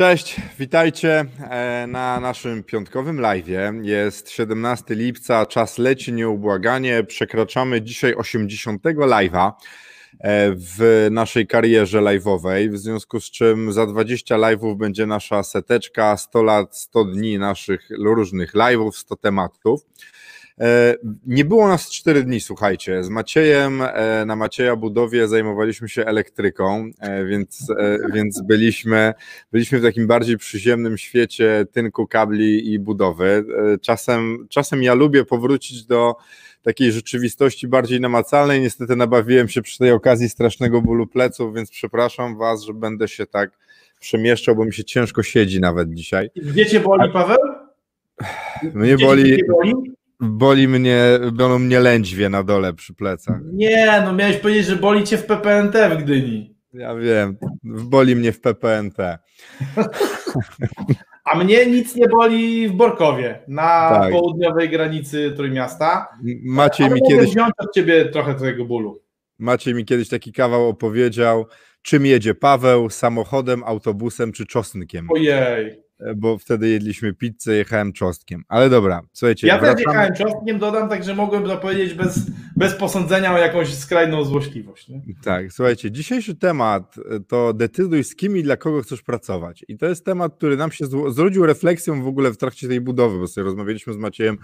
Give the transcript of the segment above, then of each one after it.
Cześć, witajcie e, na naszym piątkowym live'ie. Jest 17 lipca, czas leci nieubłaganie. Przekraczamy dzisiaj 80 live'a e, w naszej karierze live'owej, w związku z czym za 20 live'ów będzie nasza seteczka, 100 lat, 100 dni naszych różnych live'ów, 100 tematów. E, nie było nas 4 dni, słuchajcie. Z Maciejem e, na Macieja budowie zajmowaliśmy się elektryką, e, więc, więc byliśmy, byliśmy w takim bardziej przyziemnym świecie tynku, kabli i budowy. Czasem, czasem ja lubię powrócić do takiej rzeczywistości bardziej namacalnej. Niestety nabawiłem się przy tej okazji strasznego bólu pleców, więc przepraszam Was, że będę się tak przemieszczał, bo mi się ciężko siedzi nawet dzisiaj. Gdzie Cię boli, Paweł? Mnie boli. boli? Boli mnie, bolą mnie lędźwie na dole przy plecach. Nie, no miałeś powiedzieć, że boli cię w PPNT w Gdyni. Ja wiem, boli mnie w PPNT. A mnie nic nie boli w Borkowie, na tak. południowej granicy Trójmiasta. Maciej Ale mi kiedyś wziąć od ciebie trochę tego bólu. Maciej mi kiedyś taki kawał opowiedział, czym jedzie Paweł, samochodem, autobusem czy czosnkiem. Ojej bo wtedy jedliśmy pizzę, jechałem czosnkiem. Ale dobra, słuchajcie. Ja wracam... też jechałem czosnkiem, dodam, także mogłem zapowiedzieć bez, bez posądzenia o jakąś skrajną złośliwość. Nie? Tak, słuchajcie, dzisiejszy temat to decyduj z kim i dla kogo chcesz pracować. I to jest temat, który nam się zrodził refleksją w ogóle w trakcie tej budowy, bo sobie rozmawialiśmy z Maciejem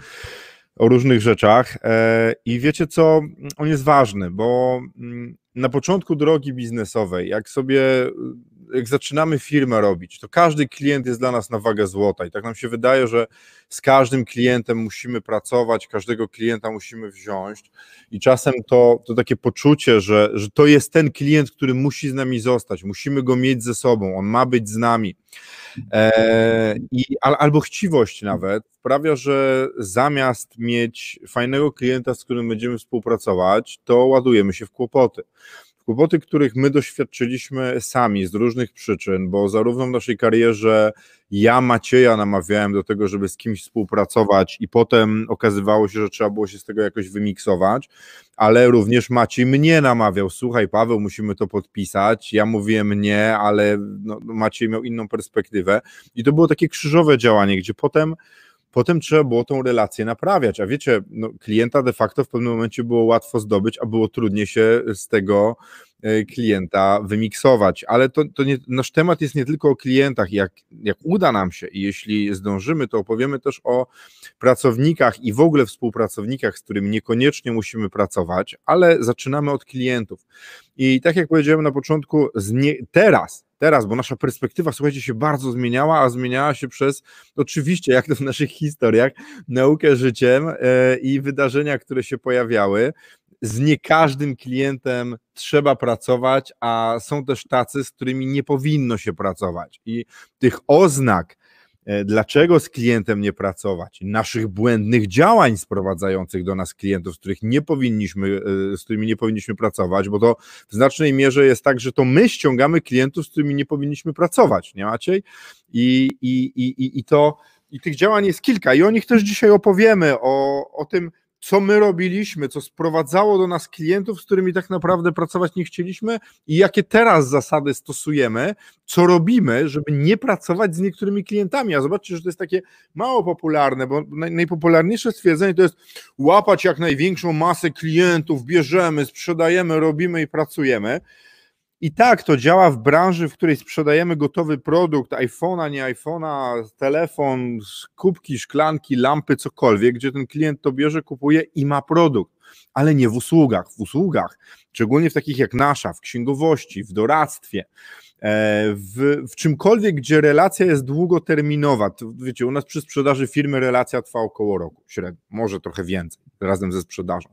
o różnych rzeczach e, i wiecie co, on jest ważny, bo mm, na początku drogi biznesowej, jak sobie jak zaczynamy firmę robić, to każdy klient jest dla nas na wagę złota i tak nam się wydaje, że z każdym klientem musimy pracować, każdego klienta musimy wziąć i czasem to, to takie poczucie, że, że to jest ten klient, który musi z nami zostać, musimy go mieć ze sobą, on ma być z nami. E, i, albo chciwość nawet sprawia, że zamiast mieć fajnego klienta, z którym będziemy współpracować, to ładujemy się w kłopoty. Kłopoty, których my doświadczyliśmy sami z różnych przyczyn, bo zarówno w naszej karierze ja Macieja namawiałem do tego, żeby z kimś współpracować i potem okazywało się, że trzeba było się z tego jakoś wymiksować, ale również Maciej mnie namawiał, słuchaj Paweł, musimy to podpisać, ja mówiłem nie, ale no, Maciej miał inną perspektywę. I to było takie krzyżowe działanie, gdzie potem potem trzeba było tą relację naprawiać. A wiecie, no, klienta de facto w pewnym momencie było łatwo zdobyć, a było trudniej się z tego e, klienta wymiksować. Ale to, to nie, nasz temat jest nie tylko o klientach. Jak, jak uda nam się i jeśli zdążymy, to opowiemy też o pracownikach i w ogóle współpracownikach, z którymi niekoniecznie musimy pracować, ale zaczynamy od klientów. I tak jak powiedziałem na początku, nie, teraz teraz, bo nasza perspektywa, słuchajcie, się bardzo zmieniała, a zmieniała się przez, oczywiście, jak to w naszych historiach, naukę życiem e, i wydarzenia, które się pojawiały. Z nie każdym klientem trzeba pracować, a są też tacy, z którymi nie powinno się pracować. I tych oznak, dlaczego z klientem nie pracować, naszych błędnych działań sprowadzających do nas klientów, z których nie powinniśmy, e, z którymi nie powinniśmy pracować, bo to w znacznej mierze jest tak, że to my ściągamy klientów, z którymi nie powinniśmy pracować, nie Maciej? I, i, i, i to i tych działań jest kilka i o nich też dzisiaj opowiemy, o, o tym, co my robiliśmy, co sprowadzało do nas klientów, z którymi tak naprawdę pracować nie chcieliśmy i jakie teraz zasady stosujemy, co robimy, żeby nie pracować z niektórymi klientami. A zobaczcie, że to jest takie mało popularne, bo najpopularniejsze stwierdzenie to jest łapać jak największą masę klientów, bierzemy, sprzedajemy, robimy i pracujemy. I tak to działa w branży, w której sprzedajemy gotowy produkt, iPhone'a, nie iPhone'a, telefon, kubki, szklanki, lampy, cokolwiek, gdzie ten klient to bierze, kupuje i ma produkt, ale nie w usługach. W usługach, szczególnie w takich jak nasza, w księgowości, w doradztwie, e, w, w czymkolwiek, gdzie relacja jest długoterminowa. To, wiecie, u nas przy sprzedaży firmy relacja trwa około roku, średnio, może trochę więcej, razem ze sprzedażą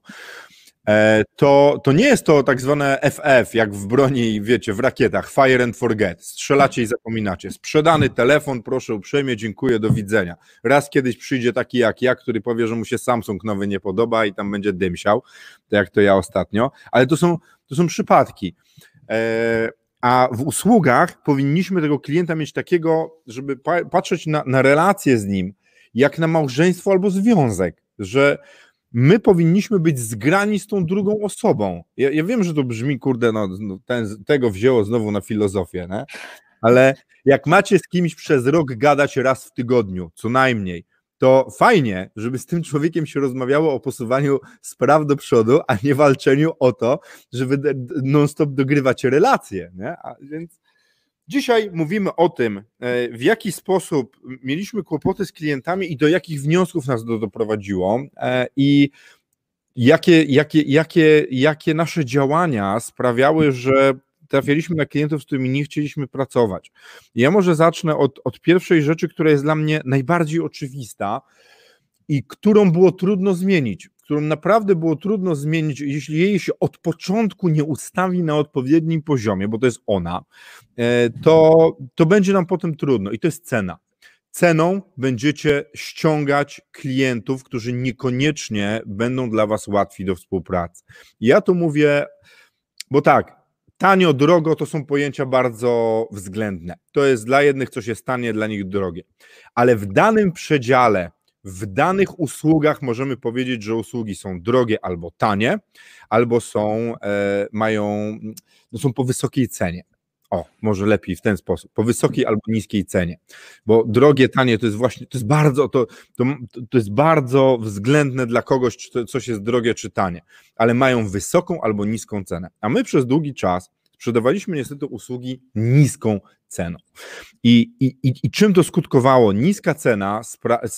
to, to nie jest to tak zwane FF, jak w broni, wiecie, w rakietach, fire and forget, strzelacie i zapominacie. Sprzedany telefon, proszę uprzejmie, dziękuję, do widzenia. Raz kiedyś przyjdzie taki jak ja, który powie, że mu się Samsung nowy nie podoba i tam będzie dymsiał, tak jak to ja ostatnio, ale to są, to są przypadki. E, a w usługach powinniśmy tego klienta mieć takiego, żeby patrzeć na, na relacje z nim, jak na małżeństwo albo związek, że my powinniśmy być zgrani z tą drugą osobą. Ja, ja wiem, że to brzmi, kurde, no, no ten, tego wzięło znowu na filozofię, ale jak macie z kimś przez rok gadać raz w tygodniu, co najmniej, to fajnie, żeby z tym człowiekiem się rozmawiało o posuwaniu spraw do przodu, a nie walczeniu o to, żeby non-stop dogrywać relacje. Nie? A więc dzisiaj mówimy o tym, e, w jaki sposób mieliśmy kłopoty z klientami i do jakich wniosków nas to doprowadziło e, i jakie, jakie, jakie, jakie nasze działania sprawiały, że trafialiśmy na klientów, z którymi nie chcieliśmy pracować. Ja może zacznę od, od pierwszej rzeczy, która jest dla mnie najbardziej oczywista i którą było trudno zmienić, którą naprawdę było trudno zmienić, jeśli jej się od początku nie ustawi na odpowiednim poziomie, bo to jest ona, e, to, to będzie nam potem trudno i to jest cena. Ceną będziecie ściągać klientów, którzy niekoniecznie będą dla Was łatwi do współpracy. Ja tu mówię, bo tak, Tanio, drogo to są pojęcia bardzo względne. To jest dla jednych coś jest tanie, dla nich drogie. Ale w danym przedziale, w danych usługach możemy powiedzieć, że usługi są drogie albo tanie, albo są, e, mają, no są po wysokiej cenie. O, może lepiej w ten sposób, po wysokiej albo niskiej cenie. Bo drogie, tanie to jest właśnie, to jest bardzo, to, to, to jest bardzo względne dla kogoś, czy to, coś jest drogie czy tanie, ale mają wysoką albo niską cenę. A my przez długi czas sprzedawaliśmy niestety usługi niską ceną. I, i, i czym to skutkowało? Niska cena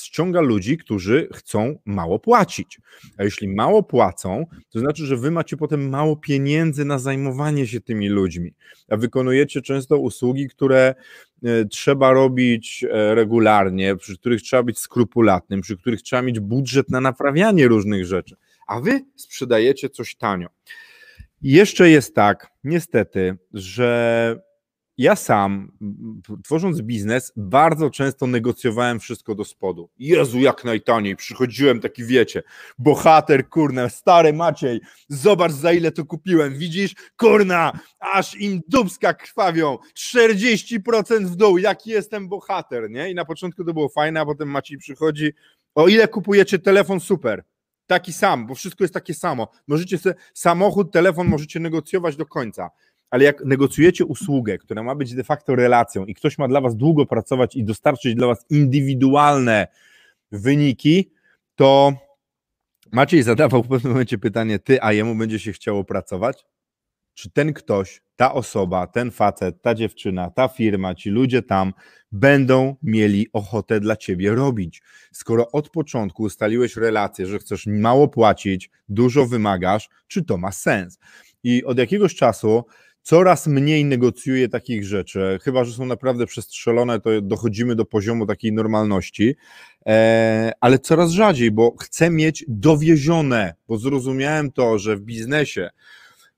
ściąga ludzi, którzy chcą mało płacić. A jeśli mało płacą, to znaczy, że wy macie potem mało pieniędzy na zajmowanie się tymi ludźmi. A wykonujecie często usługi, które e, trzeba robić e, regularnie, przy których trzeba być skrupulatnym, przy których trzeba mieć budżet na naprawianie różnych rzeczy. A wy sprzedajecie coś tanio. Jeszcze jest tak, niestety, że ja sam, tworząc biznes, bardzo często negocjowałem wszystko do spodu. Jezu, jak najtaniej. Przychodziłem taki, wiecie, bohater, kurna, stary Maciej, zobacz za ile to kupiłem. Widzisz, kurna, aż im dubska krwawią. 40% w dół, jaki jestem bohater, nie? I na początku to było fajne, a potem Maciej przychodzi, o ile kupujecie telefon, super taki sam, bo wszystko jest takie samo. Możecie sobie samochód, telefon możecie negocjować do końca, ale jak negocjujecie usługę, która ma być de facto relacją i ktoś ma dla was długo pracować i dostarczyć dla was indywidualne wyniki, to Maciej zadawał w pewnym momencie pytanie, ty, a jemu będzie się chciało pracować? Czy ten ktoś, ta osoba, ten facet, ta dziewczyna, ta firma, ci ludzie tam będą mieli ochotę dla ciebie robić. Skoro od początku ustaliłeś relację, że chcesz mało płacić, dużo wymagasz, czy to ma sens? I od jakiegoś czasu coraz mniej negocjuję takich rzeczy, chyba że są naprawdę przestrzelone, to dochodzimy do poziomu takiej normalności, e, ale coraz rzadziej, bo chcę mieć dowiezione, bo zrozumiałem to, że w biznesie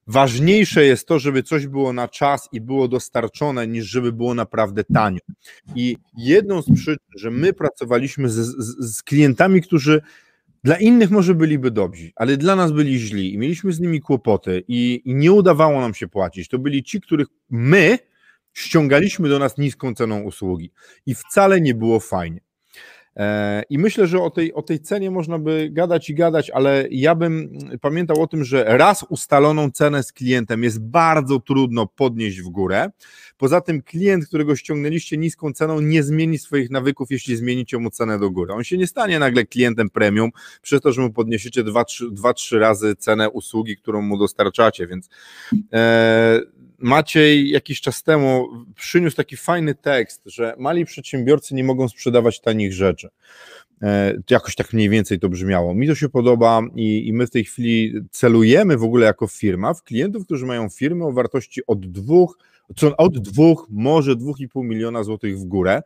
Ważniejsze jest to, żeby coś było na czas i było dostarczone, niż żeby było naprawdę tanio. I jedną z przyczyn, że my pracowaliśmy z, z, z klientami, którzy dla innych może byliby dobrzy, ale dla nas byli źli i mieliśmy z nimi kłopoty i, i nie udawało nam się płacić. To byli ci, których my ściągaliśmy do nas niską ceną usługi i wcale nie było fajnie. E, I myślę, że o tej, o tej cenie można by gadać i gadać, ale ja bym pamiętał o tym, że raz ustaloną cenę z klientem jest bardzo trudno podnieść w górę. Poza tym klient, którego ściągnęliście niską ceną, nie zmieni swoich nawyków, jeśli zmienicie mu cenę do góry. On się nie stanie nagle klientem premium przez to, że mu podniesiecie 2-3 razy cenę usługi, którą mu dostarczacie, więc e, Maciej jakiś czas temu przyniósł taki fajny tekst, że mali przedsiębiorcy nie mogą sprzedawać tanich rzeczy. E, jakoś tak mniej więcej to brzmiało. Mi to się podoba i, i my w tej chwili celujemy w ogóle jako firma w klientów, którzy mają firmy o wartości od dwóch, co od dwóch, może dwóch i pół miliona złotych w górę.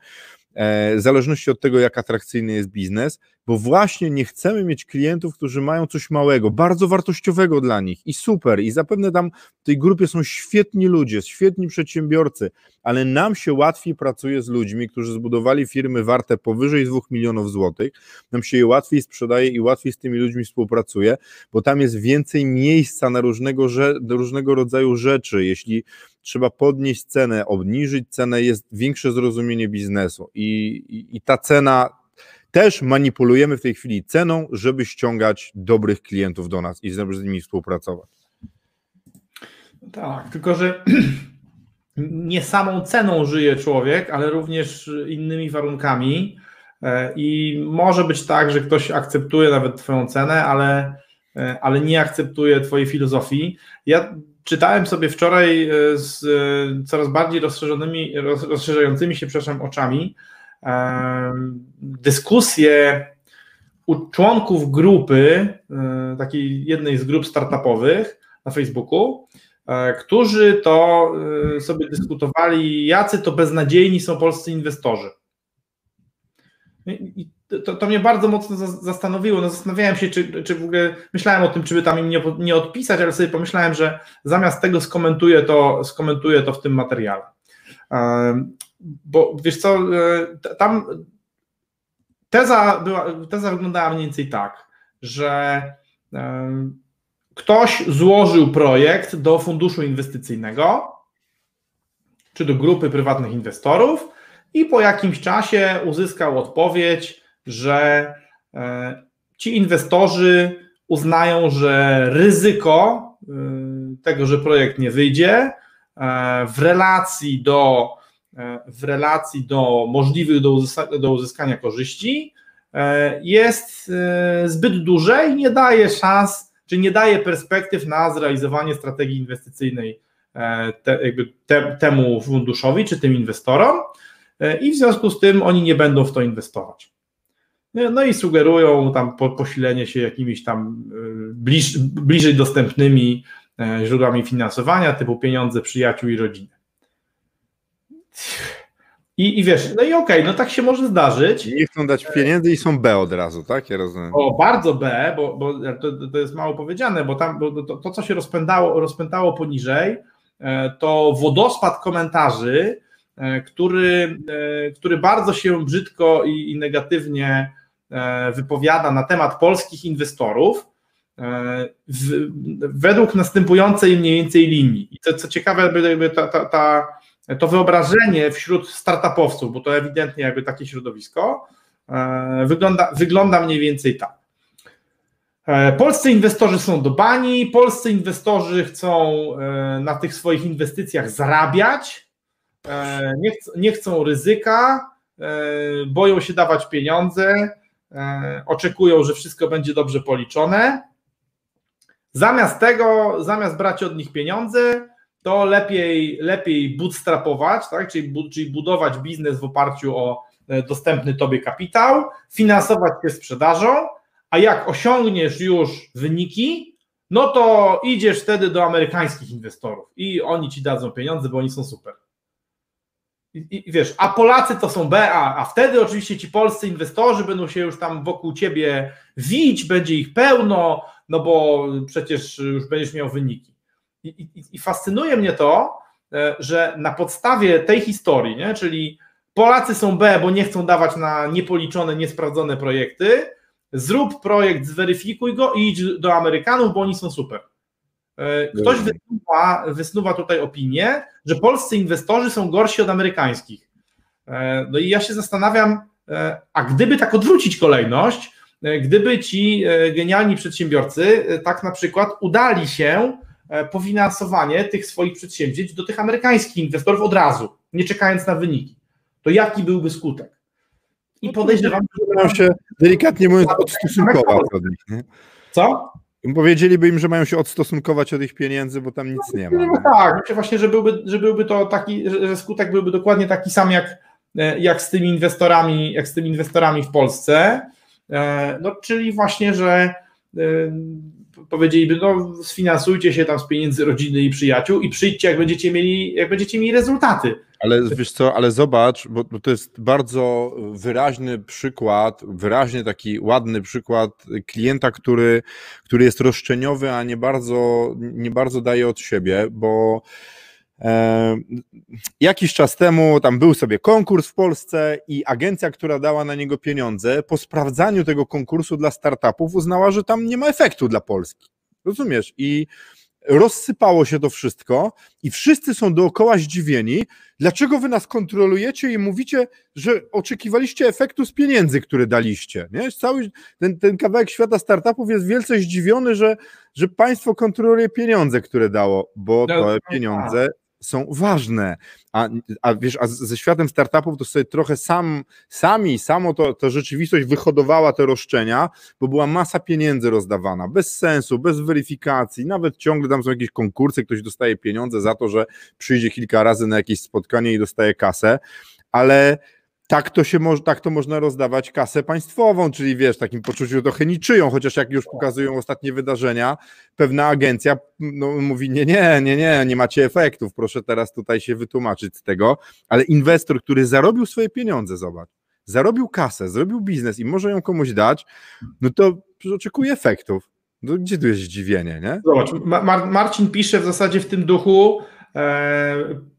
w zależności od tego, jak atrakcyjny jest biznes, bo właśnie nie chcemy mieć klientów, którzy mają coś małego, bardzo wartościowego dla nich. I super, i zapewne tam w tej grupie są świetni ludzie, świetni przedsiębiorcy, ale nam się łatwiej pracuje z ludźmi, którzy zbudowali firmy warte powyżej 2 milionów złotych, nam się je łatwiej sprzedaje i łatwiej z tymi ludźmi współpracuje, bo tam jest więcej miejsca na różnego, różnego rodzaju rzeczy, jeśli trzeba podnieść cenę, obniżyć cenę, jest większe zrozumienie biznesu. I, i, i ta cena też manipulujemy w tej chwili ceną, żeby ściągać dobrych klientów do nas i z nimi współpracować. Tak, tylko że nie samą ceną żyje człowiek, ale również innymi warunkami. E, I może być tak, że ktoś akceptuje nawet Twoją cenę, ale, e, ale nie akceptuje Twojej filozofii. Ja czytałem sobie wczoraj e, z coraz bardziej rozszerzonymi, rozszerzającymi się przepraszam, oczami dyskusje u członków grupy, e, takiej jednej z grup startupowych na Facebooku, e, którzy to e, sobie dyskutowali, jacy to beznadziejni są polscy inwestorzy. I to, to mnie bardzo mocno zastanowiło. No zastanawiałem się, czy, czy w ogóle myślałem o tym, czy by tam im nie, nie odpisać, ale sobie pomyślałem, że zamiast tego skomentuję to, skomentuję to w tym materiale bo wiesz co, e, tam teza, była, teza wyglądała mniej więcej tak, że ktoś złożył projekt do funduszu inwestycyjnego, czy do grupy prywatnych inwestorów i po jakimś czasie uzyskał odpowiedź, że e, ci inwestorzy uznają, że ryzyko e, tego, że projekt nie wyjdzie, w relacji do E, w relacji do możliwych do, uzyskania, do uzyskania korzyści e, jest e, zbyt duże i nie daje szans, czy nie daje perspektyw na zrealizowanie strategii inwestycyjnej te, te, temu funduszowi czy tym inwestorom i w związku z tym oni nie będą w to inwestować. No i sugerują tam posilenie się jakimiś tam bliż, bliżej dostępnymi źródłami finansowania, typu pieniądze przyjaciół i rodziny. I, I wiesz, no i okej, okay, no tak się może zdarzyć. Nie chcą dać pieniędzy i są B od razu, tak? Ja rozumiem. O, bardzo B, bo, bo to, to jest mało powiedziane, bo tam bo to, to, co się rozpędało, rozpętało poniżej, e, to wodospad komentarzy, e, który, e, który bardzo się brzydko i, i negatywnie wypowiada na temat polskich inwestorów. W, według następującej mniej więcej linii. I to, co ciekawe, jakby ta, ta, ta to wyobrażenie wśród startupowców, bo to ewidentnie jakby takie środowisko, e, wygląda, wygląda mniej więcej tak. E, polscy inwestorzy są do bani, polscy inwestorzy chcą e, na tych swoich inwestycjach zarabiać, nie, nie chcą ryzyka, boją się dawać pieniądze, oczekują, że wszystko będzie dobrze policzone. Zamiast tego, zamiast brać od nich pieniądze, to lepiej, lepiej bootstrapować, tak? czyli, czyli budować biznes w oparciu o e, dostępny tobie kapitał, finansować się sprzedażą, a jak osiągniesz już wyniki, no to idziesz wtedy do amerykańskich inwestorów i oni ci dadzą pieniądze, bo oni są super. I, i wiesz, a Polacy to są B, a, a wtedy oczywiście ci polscy inwestorzy będą się już tam wokół ciebie wić, będzie ich pełno, no bo przecież już będziesz miał wyniki. I, i, I, fascynuje mnie to, e, że na podstawie tej historii, nie, czyli Polacy są B, bo nie chcą dawać na niepoliczone, niesprawdzone projekty, zrób projekt, zweryfikuj go i idź do Amerykanów, bo oni są super. E, ktoś wysnuwa, wysnuwa tutaj opinię, że polscy inwestorzy są gorsi od amerykańskich. E, no i ja się zastanawiam, a gdyby tak odwrócić kolejność, gdyby ci genialni przedsiębiorcy tak na przykład udali się pofinansowanie tych swoich przedsięwzięć do tych amerykańskich inwestorów od razu, nie czekając na wyniki. To jaki byłby skutek? I no podejrzewam, że mają się delikatnie mówiąc odstosunkować od nich. Co? Powiedzieliby im, że mają się odstosunkować od ich pieniędzy, bo tam nic nie ma. No tak, myślę właśnie, że byłby, że byłby to taki, że skutek byłby dokładnie taki sam jak, e, jak z tymi inwestorami, jak z tymi inwestorami w Polsce. E, no, czyli właśnie, że powiedzieliby, no sfinansujcie się tam z pieniędzy rodziny i przyjaciół i przyjdźcie, jak będziecie mieli, jak będziecie mieli rezultaty. Ale wiesz co, ale zobacz, bo, to jest bardzo wyraźny przykład, wyraźnie taki ładny przykład klienta, który, który jest roszczeniowy, a nie bardzo, nie bardzo daje od siebie, bo Jakiś czas temu tam był sobie konkurs w Polsce i agencja, która dała na niego pieniądze, po sprawdzaniu tego konkursu dla startupów uznała, że tam nie ma efektu dla Polski. Rozumiesz? I rozsypało się to wszystko i wszyscy są dookoła zdziwieni, dlaczego wy nas kontrolujecie i mówicie, że oczekiwaliście efektu z pieniędzy, które daliście. Nie? Cały ten, ten kawałek świata startupów jest wielce zdziwiony, że, że państwo kontroluje pieniądze, które dało, bo no, te pieniądze są ważne. A, a wiesz, a ze światem startupów to sobie trochę sam, sami, samo to, to rzeczywistość wyhodowała te roszczenia, bo była masa pieniędzy rozdawana, bez sensu, bez weryfikacji, nawet ciągle tam są jakieś konkursy, ktoś dostaje pieniądze za to, że przyjdzie kilka razy na jakieś spotkanie i dostaje kasę, ale tak to się tak to można rozdawać kasę państwową, czyli wiesz, takim poczuciu trochę niczyją, chociaż jak już pokazują ostatnie wydarzenia, pewna agencja no, mówi, nie, nie, nie, nie, nie macie efektów, proszę teraz tutaj się wytłumaczyć z tego, ale inwestor, który zarobił swoje pieniądze, zobacz, zarobił kasę, zrobił biznes i może ją komuś dać, no to oczekuje efektów. No, gdzie tu jest zdziwienie, nie? Zobacz, Mar Marcin pisze w zasadzie w tym duchu,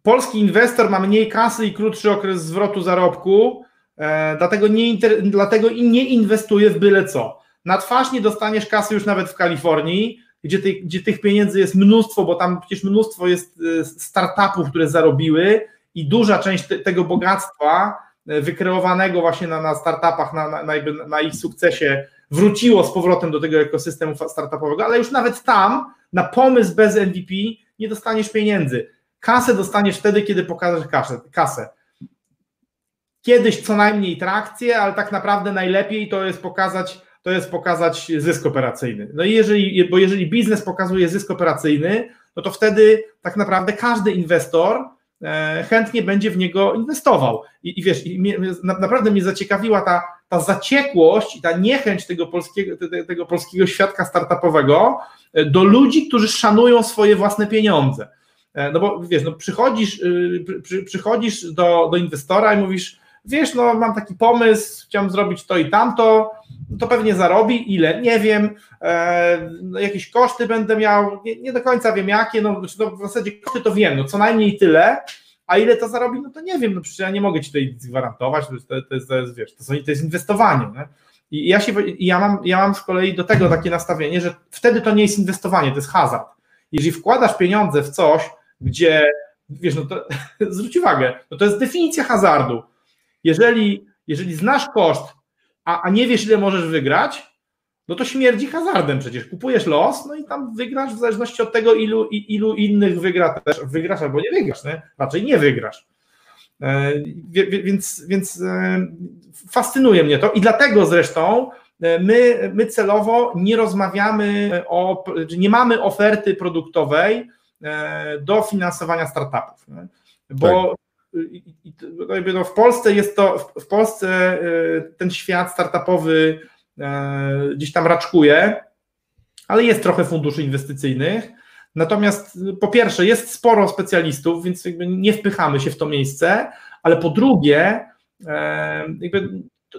polski inwestor ma mniej kasy i krótszy okres zwrotu zarobku, e, dlatego nie, dlatego nie inwestuje w byle co. Na twarz nie dostaniesz kasy już nawet w Kalifornii, gdzie, ty, gdzie tych pieniędzy jest mnóstwo, bo tam przecież mnóstwo jest e, startupów, które zarobiły i duża część te, tego bogactwa wykreowanego właśnie na, na startupach, na, na, na ich sukcesie wróciło z powrotem do tego ekosystemu startupowego, ale już nawet tam na pomysł bez MVP nie dostaniesz pieniędzy. Kasę dostaniesz wtedy, kiedy pokażesz kasę. kasę. Kiedyś co najmniej trakcję, ale tak naprawdę najlepiej to jest pokazać, to jest pokazać zysk operacyjny. No i jeżeli, bo jeżeli biznes pokazuje zysk operacyjny, no to wtedy tak naprawdę każdy inwestor e, chętnie będzie w niego inwestował. I, i wiesz, i mnie, naprawdę mnie zaciekawiła ta, ta zaciekłość i ta niechęć tego polskiego, tego polskiego świadka startupowego e, do ludzi, którzy szanują swoje własne pieniądze. E, no bo wiesz, no przychodzisz, y, przy, przychodzisz do, do inwestora i mówisz, wiesz, no mam taki pomysł, chciałem zrobić to i tamto, to pewnie zarobi, ile, nie wiem, e, no jakieś koszty będę miał, nie, nie, do końca wiem jakie, no, no w zasadzie koszty to wiem, no co najmniej tyle, a ile to zarobi, no to nie wiem, no przecież ja nie mogę ci tutaj gwarantować, to jest, to jest, to jest wiesz, to, to jest inwestowanie. Nie? I ja, się, ja, mam, ja mam z kolei do tego takie nastawienie, że wtedy to nie jest inwestowanie, to jest hazard. Jeżeli wkładasz pieniądze w coś, gdzie, wiesz, no to zwróć uwagę, no to jest definicja hazardu. Jeżeli, jeżeli znasz koszt, a, a nie wiesz, ile możesz wygrać, no to śmierdzi hazardem przecież. Kupujesz los, no i tam wygrasz w zależności od tego, ilu, ilu innych wygra też, wygrasz albo nie wygrasz, nie? raczej nie wygrasz. E, więc, więc e, fascynuje mnie to i dlatego zresztą e, my, my celowo nie rozmawiamy o, nie mamy oferty produktowej do finansowania startupów. Nie? Bo tak. no, w Polsce jest to, w Polsce ten świat startupowy gdzieś tam raczkuje, ale jest trochę funduszy inwestycyjnych. Natomiast po pierwsze, jest sporo specjalistów, więc nie wpychamy się w to miejsce, ale po drugie, e,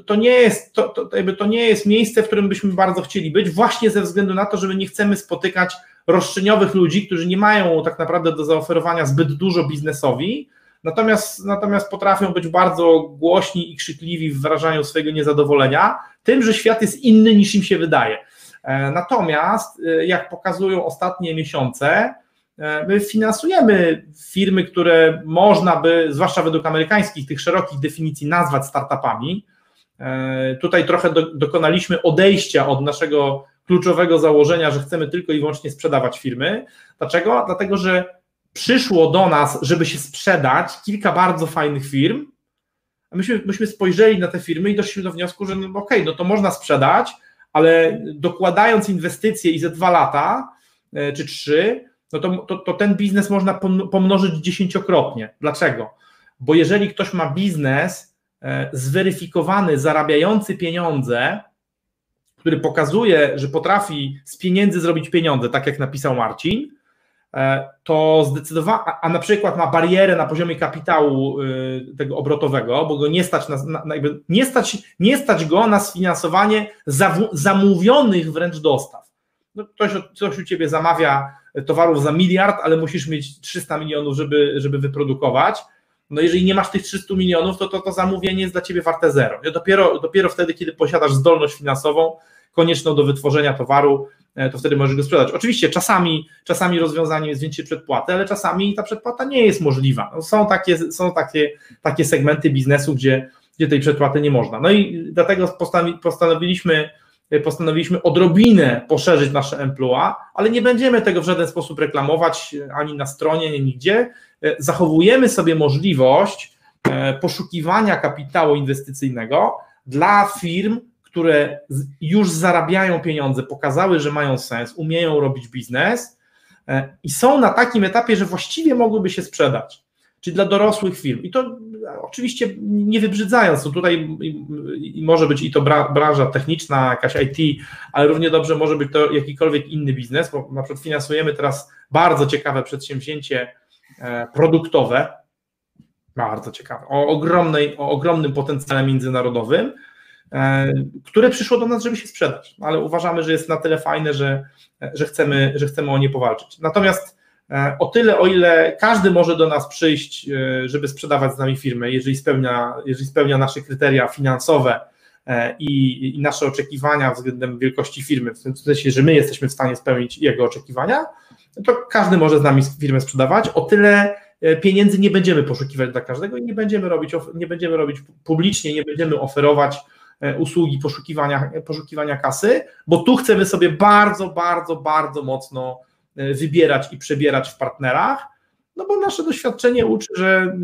to nie jest, to, to, to nie jest miejsce, w którym byśmy bardzo chcieli być, właśnie ze względu na to, że my nie chcemy spotykać roszczeniowych ludzi, którzy nie mają tak naprawdę do zaoferowania zbyt dużo biznesowi, natomiast, natomiast potrafią być bardzo głośni i krzykliwi w wyrażaniu swojego niezadowolenia tym, że świat jest inny niż im się wydaje. E, natomiast, e, jak pokazują ostatnie miesiące, e, my finansujemy firmy, które można by, zwłaszcza według amerykańskich, tych szerokich definicji, nazwać startupami. Tutaj trochę do, dokonaliśmy odejścia od naszego kluczowego założenia, że chcemy tylko i wyłącznie sprzedawać firmy. Dlaczego? Dlatego, że przyszło do nas, żeby się sprzedać kilka bardzo fajnych firm, a myśmy, myśmy spojrzeli na te firmy i doszliśmy do wniosku, że no, okej, okay, no to można sprzedać, ale dokładając inwestycje i ze dwa lata e, czy trzy, no to, to, to ten biznes można pomnożyć dziesięciokrotnie. Dlaczego? Bo jeżeli ktoś ma biznes e, zweryfikowany, zarabiający pieniądze, który pokazuje, że potrafi z pieniędzy zrobić pieniądze, tak jak napisał Marcin, to zdecydowanie, a na przykład ma barierę na poziomie kapitału y, tego obrotowego, bo go nie stać, na, na, nie stać, nie stać go na sfinansowanie zamówionych wręcz dostaw. No, ktoś, ktoś u ciebie zamawia towarów za miliard, ale musisz mieć 300 milionów, żeby, żeby wyprodukować. No jeżeli nie masz tych 300 milionów, to, to to zamówienie jest dla ciebie warte zero. Dopiero, dopiero wtedy, kiedy posiadasz zdolność finansową konieczną do wytworzenia towaru, e, to wtedy możesz go sprzedać. Oczywiście czasami, czasami rozwiązaniem jest zwiększyć przedpłatę, ale czasami ta przedpłata nie jest możliwa. No są takie, są takie, takie segmenty biznesu, gdzie, gdzie tej przedpłaty nie można. No i dlatego postanowiliśmy postanowiliśmy odrobinę poszerzyć nasze emploi, ale nie będziemy tego w żaden sposób reklamować ani na stronie, ani nigdzie. E, zachowujemy sobie możliwość e, poszukiwania kapitału inwestycyjnego dla firm, które już zarabiają pieniądze, pokazały, że mają sens, umieją robić biznes e, i są na takim etapie, że właściwie mogłyby się sprzedać czy dla dorosłych firm. I to oczywiście nie wybrzydzając, to tutaj może być i to branża techniczna, jakaś IT, ale równie dobrze może być to jakikolwiek inny biznes, bo na przykład finansujemy teraz bardzo ciekawe przedsięwzięcie e, produktowe, bardzo ciekawe, o, ogromnej, o ogromnym potencjale międzynarodowym, e, które przyszło do nas, żeby się sprzedać, ale uważamy, że jest na tyle fajne, że, że, chcemy, że chcemy o nie powalczyć. Natomiast E, o tyle, o ile każdy może do nas przyjść, e, żeby sprzedawać z nami firmę, jeżeli spełnia, jeżeli spełnia nasze kryteria finansowe e, i, i nasze oczekiwania względem wielkości firmy, w tym sensie, że my jesteśmy w stanie spełnić jego oczekiwania, to każdy może z nami firmę sprzedawać. O tyle pieniędzy nie będziemy poszukiwać dla każdego i nie będziemy robić, nie będziemy robić publicznie, nie będziemy oferować usługi poszukiwania, poszukiwania kasy, bo tu chcemy sobie bardzo, bardzo, bardzo mocno E, wybierać i przebierać w partnerach, no bo nasze doświadczenie uczy, że e,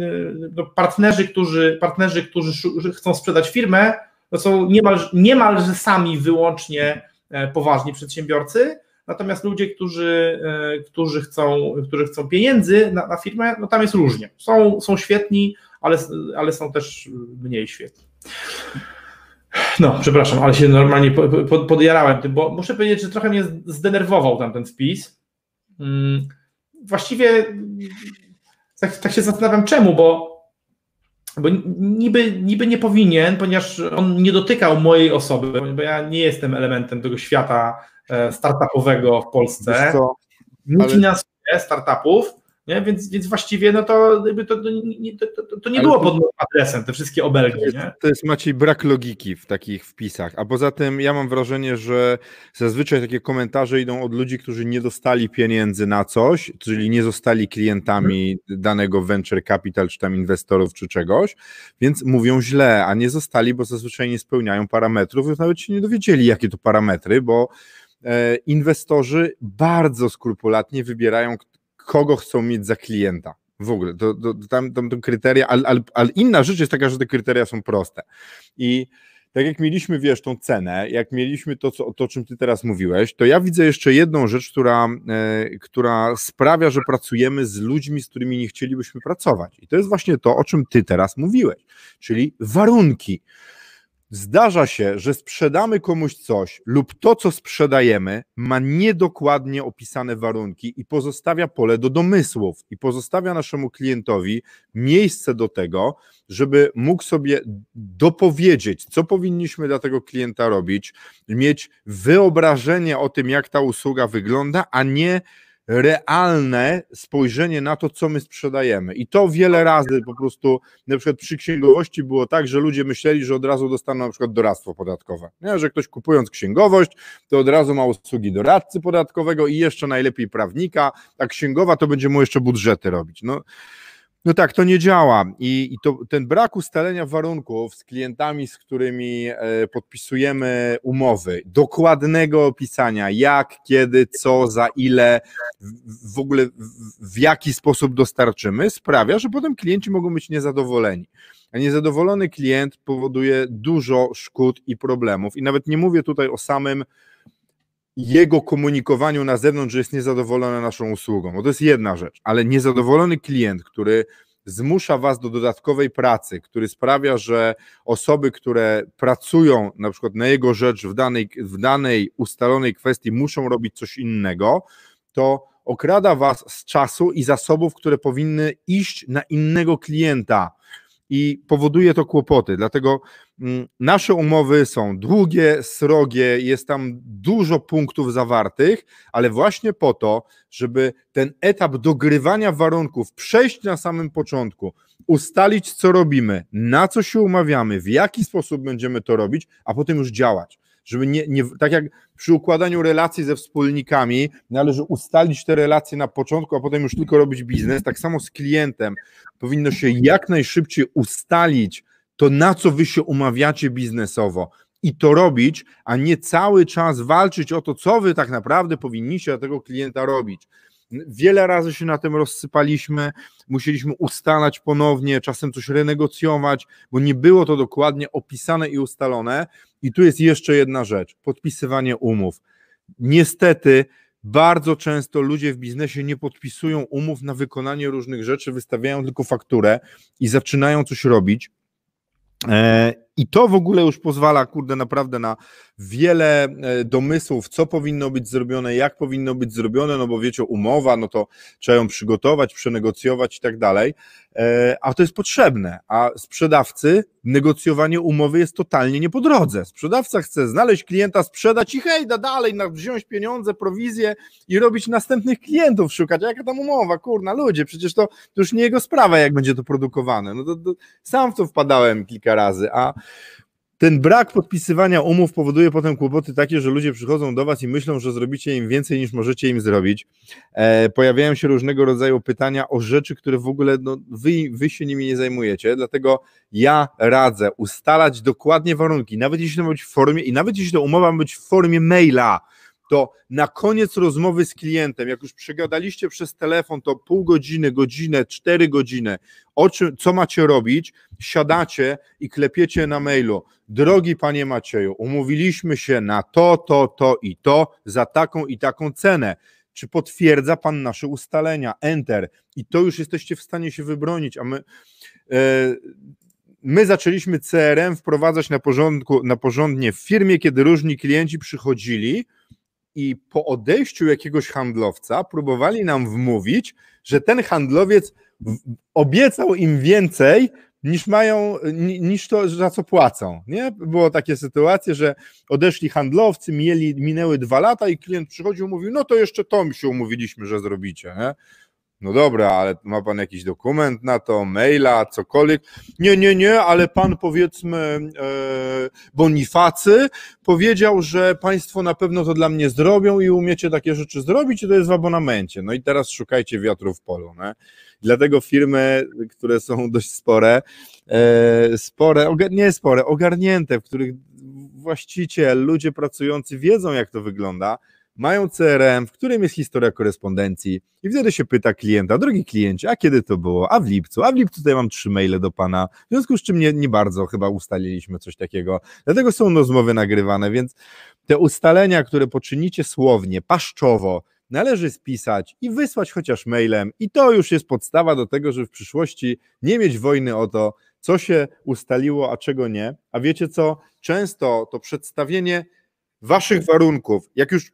no, partnerzy, którzy, partnerzy, którzy chcą sprzedać firmę, to są niemal, niemalże sami wyłącznie e, poważni przedsiębiorcy, natomiast ludzie, którzy, którzy, chcą, którzy chcą pieniędzy na, na firmę, no tam jest różnie. Są, są świetni, ale, ale są też mniej świetni. No, przepraszam, ale się normalnie podjarałem, bo muszę powiedzieć, że trochę mnie zdenerwował tam ten wpis, Mm, właściwie tak, tak się zastanawiam czemu, bo, bo niby, niby nie powinien, ponieważ on nie dotykał mojej osoby, bo ja nie jestem elementem tego świata e, startupowego w Polsce. Nie finansuję startupów, nie? Więc, więc właściwie no to, to, to, to, nie było pod adresem, te wszystkie obelgi. To jest, nie? to jest Maciej brak logiki w takich wpisach. A poza tym ja mam wrażenie, że zazwyczaj takie komentarze idą od ludzi, którzy nie dostali pieniędzy na coś, czyli nie zostali klientami hmm. danego venture capital, czy tam inwestorów, czy czegoś, więc mówią źle, a nie zostali, bo zazwyczaj nie spełniają parametrów, już nawet się nie dowiedzieli, jakie to parametry, bo e, inwestorzy bardzo skrupulatnie wybierają, kogo chcą mieć za klienta. W ogóle, to, to, tam, tam to kryteria, ale, ale, ale inna rzecz jest taka, że te kryteria są proste. I tak jak mieliśmy, wiesz, tą cenę, jak mieliśmy to, co, to, o czym ty teraz mówiłeś, to ja widzę jeszcze jedną rzecz, która, e, która sprawia, że pracujemy z ludźmi, z którymi nie chcielibyśmy pracować. I to jest właśnie to, o czym ty teraz mówiłeś, czyli warunki. Zdarza się, że sprzedamy komuś coś lub to, co sprzedajemy, ma niedokładnie opisane warunki i pozostawia pole do domysłów i pozostawia naszemu klientowi miejsce do tego, żeby mógł sobie dopowiedzieć, co powinniśmy dla tego klienta robić, mieć wyobrażenie o tym, jak ta usługa wygląda, a nie realne spojrzenie na to, co my sprzedajemy. I to wiele razy po prostu, na przykład przy księgowości było tak, że ludzie myśleli, że od razu dostaną na przykład doradztwo podatkowe. Nie? Że ktoś kupując księgowość, to od razu ma usługi doradcy podatkowego i jeszcze najlepiej prawnika, a księgowa to będzie mu jeszcze budżety robić. No, no tak, to nie działa i, i to, ten brak ustalenia warunków z klientami, z którymi e, podpisujemy umowy, dokładnego opisania jak, kiedy, co, za ile, w, w ogóle w, w jaki sposób dostarczymy, sprawia, że potem klienci mogą być niezadowoleni. A niezadowolony klient powoduje dużo szkód i problemów. I nawet nie mówię tutaj o samym jego komunikowaniu na zewnątrz, że jest niezadowolony naszą usługą. Bo to jest jedna rzecz, ale niezadowolony klient, który zmusza Was do dodatkowej pracy, który sprawia, że osoby, które pracują na przykład na jego rzecz w danej, w danej ustalonej kwestii, muszą robić coś innego, to okrada Was z czasu i zasobów, które powinny iść na innego klienta i powoduje to kłopoty. Dlatego mm, nasze umowy są długie, srogie, jest tam dużo punktów zawartych, ale właśnie po to, żeby ten etap dogrywania warunków przejść na samym początku, ustalić, co robimy, na co się umawiamy, w jaki sposób będziemy to robić, a potem już działać żeby nie, nie, tak jak przy układaniu relacji ze wspólnikami należy ustalić te relacje na początku, a potem już tylko robić biznes, tak samo z klientem powinno się jak najszybciej ustalić to, na co wy się umawiacie biznesowo i to robić, a nie cały czas walczyć o to, co wy tak naprawdę powinniście dla tego klienta robić. Wiele razy się na tym rozsypaliśmy, musieliśmy ustalać ponownie, czasem coś renegocjować, bo nie było to dokładnie opisane i ustalone. I tu jest jeszcze jedna rzecz: podpisywanie umów. Niestety, bardzo często ludzie w biznesie nie podpisują umów na wykonanie różnych rzeczy, wystawiają tylko fakturę i zaczynają coś robić. I to w ogóle już pozwala, kurde, naprawdę na wiele e, domysłów, co powinno być zrobione, jak powinno być zrobione, no bo wiecie, umowa, no to trzeba ją przygotować, przenegocjować i tak dalej, e, a to jest potrzebne, a sprzedawcy negocjowanie umowy jest totalnie nie po drodze. Sprzedawca chce znaleźć klienta, sprzedać i hej, da dalej, wziąć pieniądze, prowizję i robić następnych klientów szukać, a jaka tam umowa, kurna, ludzie, przecież to, to już nie jego sprawa, jak będzie to produkowane. No to, to sam w to wpadałem kilka razy, a ten brak podpisywania umów powoduje potem kłopoty takie, że ludzie przychodzą do Was i myślą, że zrobicie im więcej niż możecie im zrobić. E, pojawiają się różnego rodzaju pytania o rzeczy, które w ogóle no, wy, wy się nimi nie zajmujecie. Dlatego ja radzę ustalać dokładnie warunki, nawet jeśli to ma być w formie, i nawet jeśli to umowa ma być w formie maila to na koniec rozmowy z klientem, jak już przegadaliście przez telefon, to pół godziny, godzinę, cztery godziny, o czym, co macie robić, siadacie i klepiecie na mailu. Drogi panie Macieju, umówiliśmy się na to, to, to i to za taką i taką cenę. Czy potwierdza pan nasze ustalenia? Enter. I to już jesteście w stanie się wybronić, a my. Yy, my zaczęliśmy CRM wprowadzać na, porządku, na porządnie w firmie, kiedy różni klienci przychodzili i po odejściu jakiegoś handlowca próbowali nam wmówić, że ten handlowiec obiecał im więcej niż mają, niż to, za co płacą. Nie? Było takie sytuacje, że odeszli handlowcy, mieli, minęły dwa lata i klient przychodził mówił, no to jeszcze to mi się umówiliśmy, że zrobicie. Nie? No dobra, ale ma pan jakiś dokument na to, maila, cokolwiek? Nie, nie, nie, ale pan powiedzmy e, Bonifacy powiedział, że państwo na pewno to dla mnie zrobią i umiecie takie rzeczy zrobić i to jest w abonamencie. No i teraz szukajcie wiatru w polu. Nie? Dlatego firmy, które są dość spore, e, spore, nie spore, ogarnięte, w których właściciel, ludzie pracujący wiedzą, jak to wygląda, mają CRM, w którym jest historia korespondencji i wtedy się pyta klienta, drogi kliencie, a kiedy to było? A w lipcu? A w lipcu tutaj mam trzy maile do pana, w związku z czym nie, nie bardzo chyba ustaliliśmy coś takiego, dlatego są rozmowy nagrywane, więc te ustalenia, które poczynicie słownie, paszczowo, należy spisać i wysłać chociaż mailem i to już jest podstawa do tego, żeby w przyszłości nie mieć wojny o to, co się ustaliło, a czego nie. A wiecie co? Często to przedstawienie waszych warunków, jak już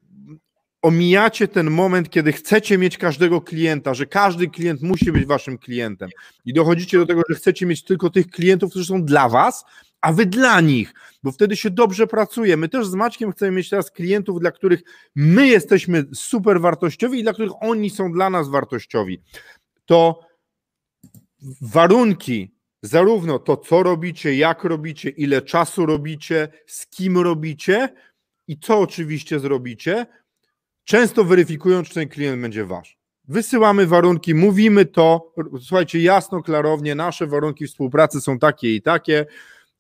omijacie ten moment, kiedy chcecie mieć każdego klienta, że każdy klient musi być waszym klientem i dochodzicie do tego, że chcecie mieć tylko tych klientów, którzy są dla was, a wy dla nich, bo wtedy się dobrze pracuje. My też z Maćkiem chcemy mieć teraz klientów, dla których my jesteśmy super wartościowi i dla których oni są dla nas wartościowi. To warunki, zarówno to, co robicie, jak robicie, ile czasu robicie, z kim robicie i co oczywiście zrobicie, często weryfikują, czy ten klient będzie wasz. Wysyłamy warunki, mówimy to, słuchajcie, jasno, klarownie, nasze warunki współpracy są takie i takie.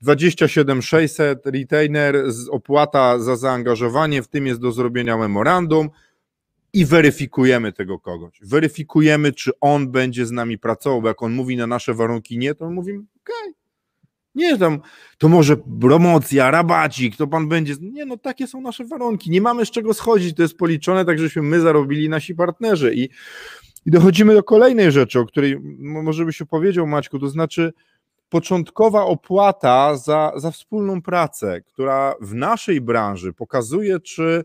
27 600 retainer, opłata za zaangażowanie, w tym jest do zrobienia memorandum i weryfikujemy tego kogoś. Weryfikujemy, czy on będzie z nami pracował, bo jak on mówi na nasze warunki nie, to mówimy, okej, okay, nie tam, to może promocja, rabacik, to pan będzie. Nie, no takie są nasze warunki. Nie mamy z czego schodzić, to jest policzone, tak żeśmy my zarobili nasi partnerzy. I I dochodzimy do kolejnej rzeczy, o której może byś opowiedział, Maćku, to znaczy początkowa opłata za, za wspólną pracę, która w naszej branży pokazuje, czy,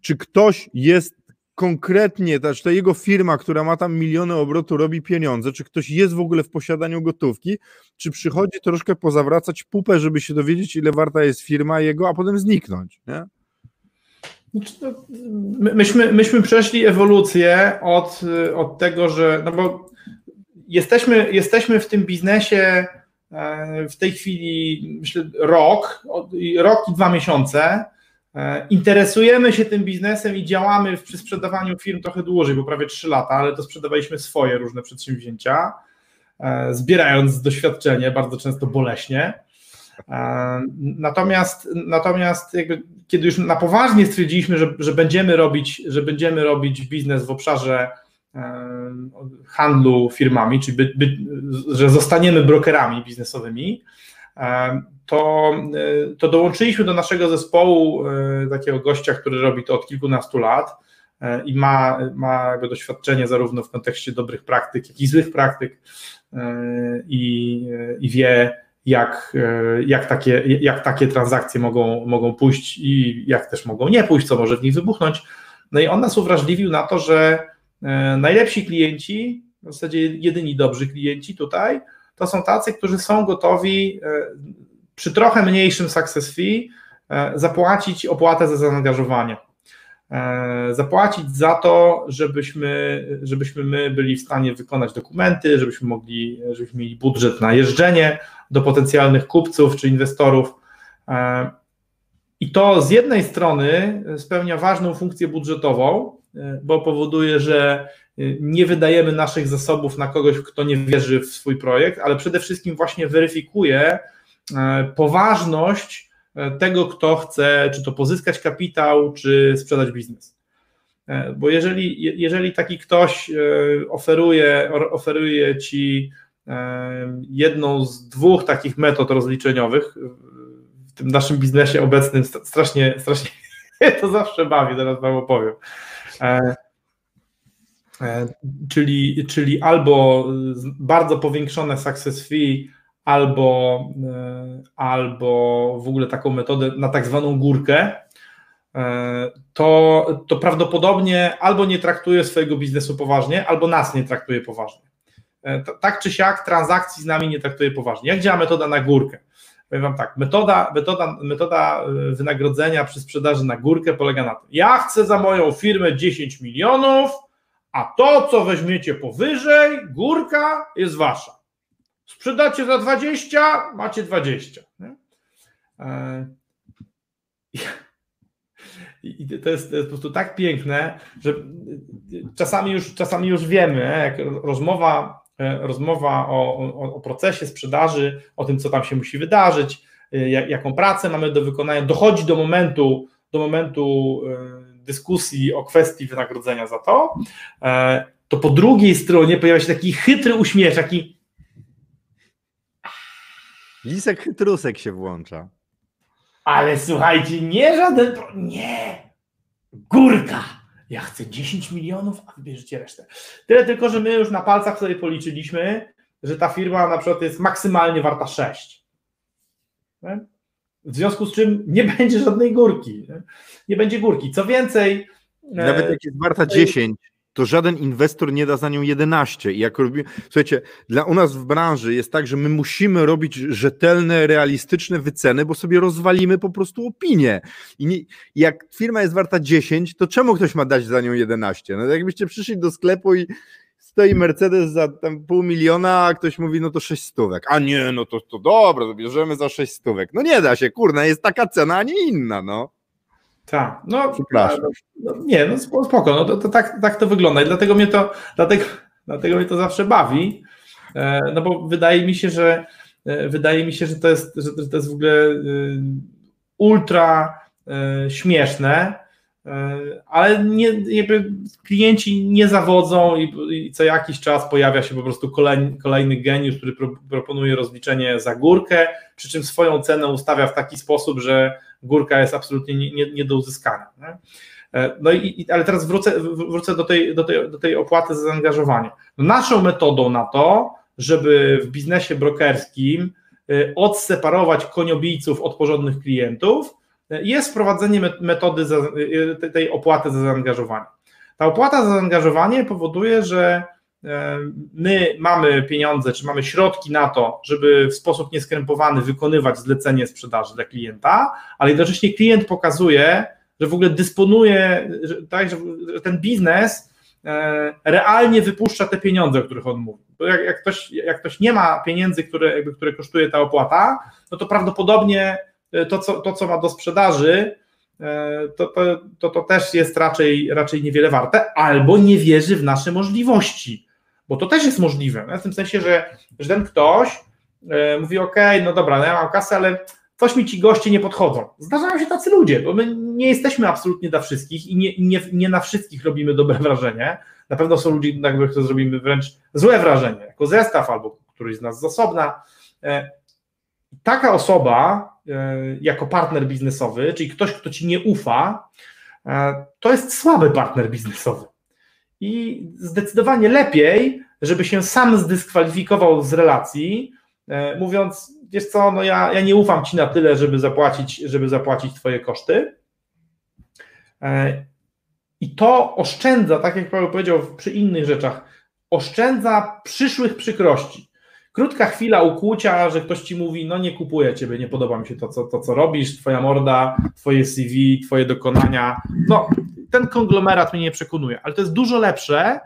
czy ktoś jest konkretnie, znaczy ta jego firma, która ma tam miliony obrotu, robi pieniądze, czy ktoś jest w ogóle w posiadaniu gotówki, czy przychodzi troszkę pozawracać pupę, żeby się dowiedzieć, ile warta jest firma jego, a potem zniknąć, nie? Znaczy, no, myśmy, myśmy przeszli ewolucję od, od tego, że no bo jesteśmy, jesteśmy w tym biznesie e, w tej chwili myślę rok, rok i dwa miesiące. E, interesujemy się tym biznesem i działamy przy sprzedawaniu firm trochę dłużej, bo prawie 3 lata, ale to sprzedawaliśmy swoje różne przedsięwzięcia, e, zbierając doświadczenie, bardzo często boleśnie. Natomiast, natomiast jakby, kiedy już na poważnie stwierdziliśmy, że, że, będziemy robić, że będziemy robić biznes w obszarze handlu firmami, czyli by, by, że zostaniemy brokerami biznesowymi, to, to dołączyliśmy do naszego zespołu e, takiego gościa, który robi to od kilkunastu lat e, i ma, ma jakby doświadczenie zarówno w kontekście dobrych praktyk, jak i złych praktyk e, i, i wie, jak, jak, takie, jak takie transakcje mogą, mogą pójść i jak też mogą nie pójść, co może w nich wybuchnąć. No i on nas uwrażliwił na to, że najlepsi klienci, w zasadzie jedyni dobrzy klienci tutaj, to są tacy, którzy są gotowi przy trochę mniejszym success fee e, zapłacić opłatę za zaangażowanie. E, zapłacić za to, żebyśmy, żebyśmy my byli w stanie wykonać dokumenty, żebyśmy mogli, żebyśmy mieli budżet na jeżdżenie do potencjalnych kupców czy inwestorów. E, I to z jednej strony spełnia ważną funkcję budżetową, bo powoduje, że nie wydajemy naszych zasobów na kogoś, kto nie wierzy w swój projekt, ale przede wszystkim właśnie weryfikuje, E, poważność e, tego, kto chce, czy to pozyskać kapitał, czy sprzedać biznes. E, bo jeżeli, jeżeli taki ktoś oferuje, oferuje ci jedną z dwóch takich metod rozliczeniowych w tym naszym biznesie obecnym, strasznie, strasznie to zawsze bawi, zaraz Wam opowiem. Czyli, czyli albo bardzo powiększone success fee, albo, e, albo w ogóle taką metodę na tak zwaną górkę, e, to, to prawdopodobnie albo nie traktuje swojego biznesu poważnie, albo nas nie traktuje poważnie. E, tak czy siak transakcji z nami nie traktuje poważnie. Jak działa metoda na górkę? Powiem Wam tak, metoda, metoda, metoda wynagrodzenia przy sprzedaży na górkę polega na tym, ja chcę za moją firmę 10 milionów, a to, co weźmiecie powyżej, górka jest Wasza. Sprzedacie za 20, macie 20. Nie? E, I to jest, to jest po prostu tak piękne, że czasami już, czasami już wiemy, jak rozmowa, e, rozmowa o, o, o procesie sprzedaży, o tym, co tam się musi wydarzyć, e, jaką pracę mamy do wykonania, dochodzi do momentu, do momentu dyskusji o kwestii wynagrodzenia za to, to po drugiej stronie pojawia się taki chytry uśmiech, taki Lisek chytrusek się włącza. Ale słuchajcie, nie żaden. Nie! Górka! Ja chcę 10 milionów, a wybierzecie resztę. Tyle tylko, że my już na palcach sobie policzyliśmy, że ta firma na przykład jest maksymalnie warta 6. Nie? W związku z czym nie będzie żadnej górki. Nie, nie będzie górki. Co więcej. Nawet e, jak jest warta 10, to żaden inwestor nie da za nią 11. I jak robimy, słuchajcie, dla u nas w branży jest tak, że my musimy robić rzetelne, realistyczne wyceny, bo sobie rozwalimy po prostu opinię. I nie, jak firma jest warta 10, to czemu ktoś ma dać za nią 11? No jakbyście przyszli do sklepu i stoi Mercedes za tam pół miliona, a ktoś mówi, no to 6 stówek. A nie, no to, to dobra, to bierzemy za 6 stówek. No nie da się, kurna, jest taka cena, a nie inna, no. Tak, no, Przepraszam. No, nie, no spoko, no to, to, tak, tak to wygląda i dlatego mnie to, dlatego, dlatego mnie to zawsze bawi, e, no bo wydaje mi się, że e, wydaje mi się, że to jest, że to jest w ogóle e, ultra śmieszne, ale nie, jakby klienci nie zawodzą i, i, co jakiś czas pojawia się po prostu kolejny, kolejny geniusz, który pro, proponuje rozliczenie za górkę, przy czym swoją cenę ustawia w taki sposób, że górka jest absolutnie nie, nie, nie do uzyskania. Nie? No i, ale teraz wrócę, wrócę do, tej, do, tej, do tej opłaty za zaangażowanie. Naszą metodą na to, żeby w biznesie brokerskim odseparować koniobijców od porządnych klientów, jest wprowadzenie metody za, tej opłaty za zaangażowanie. Ta opłata za zaangażowanie powoduje, że e, my mamy pieniądze, czy mamy środki na to, żeby w sposób nieskrępowany wykonywać zlecenie sprzedaży dla klienta, ale jednocześnie klient pokazuje, że w ogóle dysponuje, że, tak, że ten biznes e, realnie wypuszcza te pieniądze, o których on mówi. Bo jak, jak, ktoś, jak ktoś nie ma pieniędzy, które, jakby, które kosztuje ta opłata, no to prawdopodobnie to co, to, co ma do sprzedaży, E, to, to, to, to też jest raczej, raczej niewiele warte, albo nie wierzy w nasze możliwości, bo to też jest możliwe. W tym sensie, że, że ten ktoś e, mówi: OK, no dobra, no ja mam kasę, ale coś mi ci goście nie podchodzą. Zdarzają się tacy ludzie, bo my nie jesteśmy absolutnie dla wszystkich i nie, nie, nie na wszystkich robimy dobre wrażenie. Na pewno są ludzie, na których to zrobimy wręcz złe wrażenie, jako zestaw albo któryś z nas z osobna. E, taka osoba E, jako partner biznesowy, czyli ktoś, kto ci nie ufa, e, to jest słaby partner biznesowy. I zdecydowanie lepiej, żeby się sam zdyskwalifikował z relacji, e, mówiąc, wiesz co, no ja, ja nie ufam ci na tyle, żeby zapłacić, żeby zapłacić twoje koszty. I to oszczędza, tak jak Paweł powiedział przy innych rzeczach, oszczędza przyszłych przykrości krótka chwila ukłucia, że ktoś ci mówi, no nie kupuję ciebie, nie podoba mi się to, co, to, co robisz, twoja morda, twoje CV, twoje dokonania. No, ten konglomerat mnie nie przekonuje, ale to jest dużo lepsze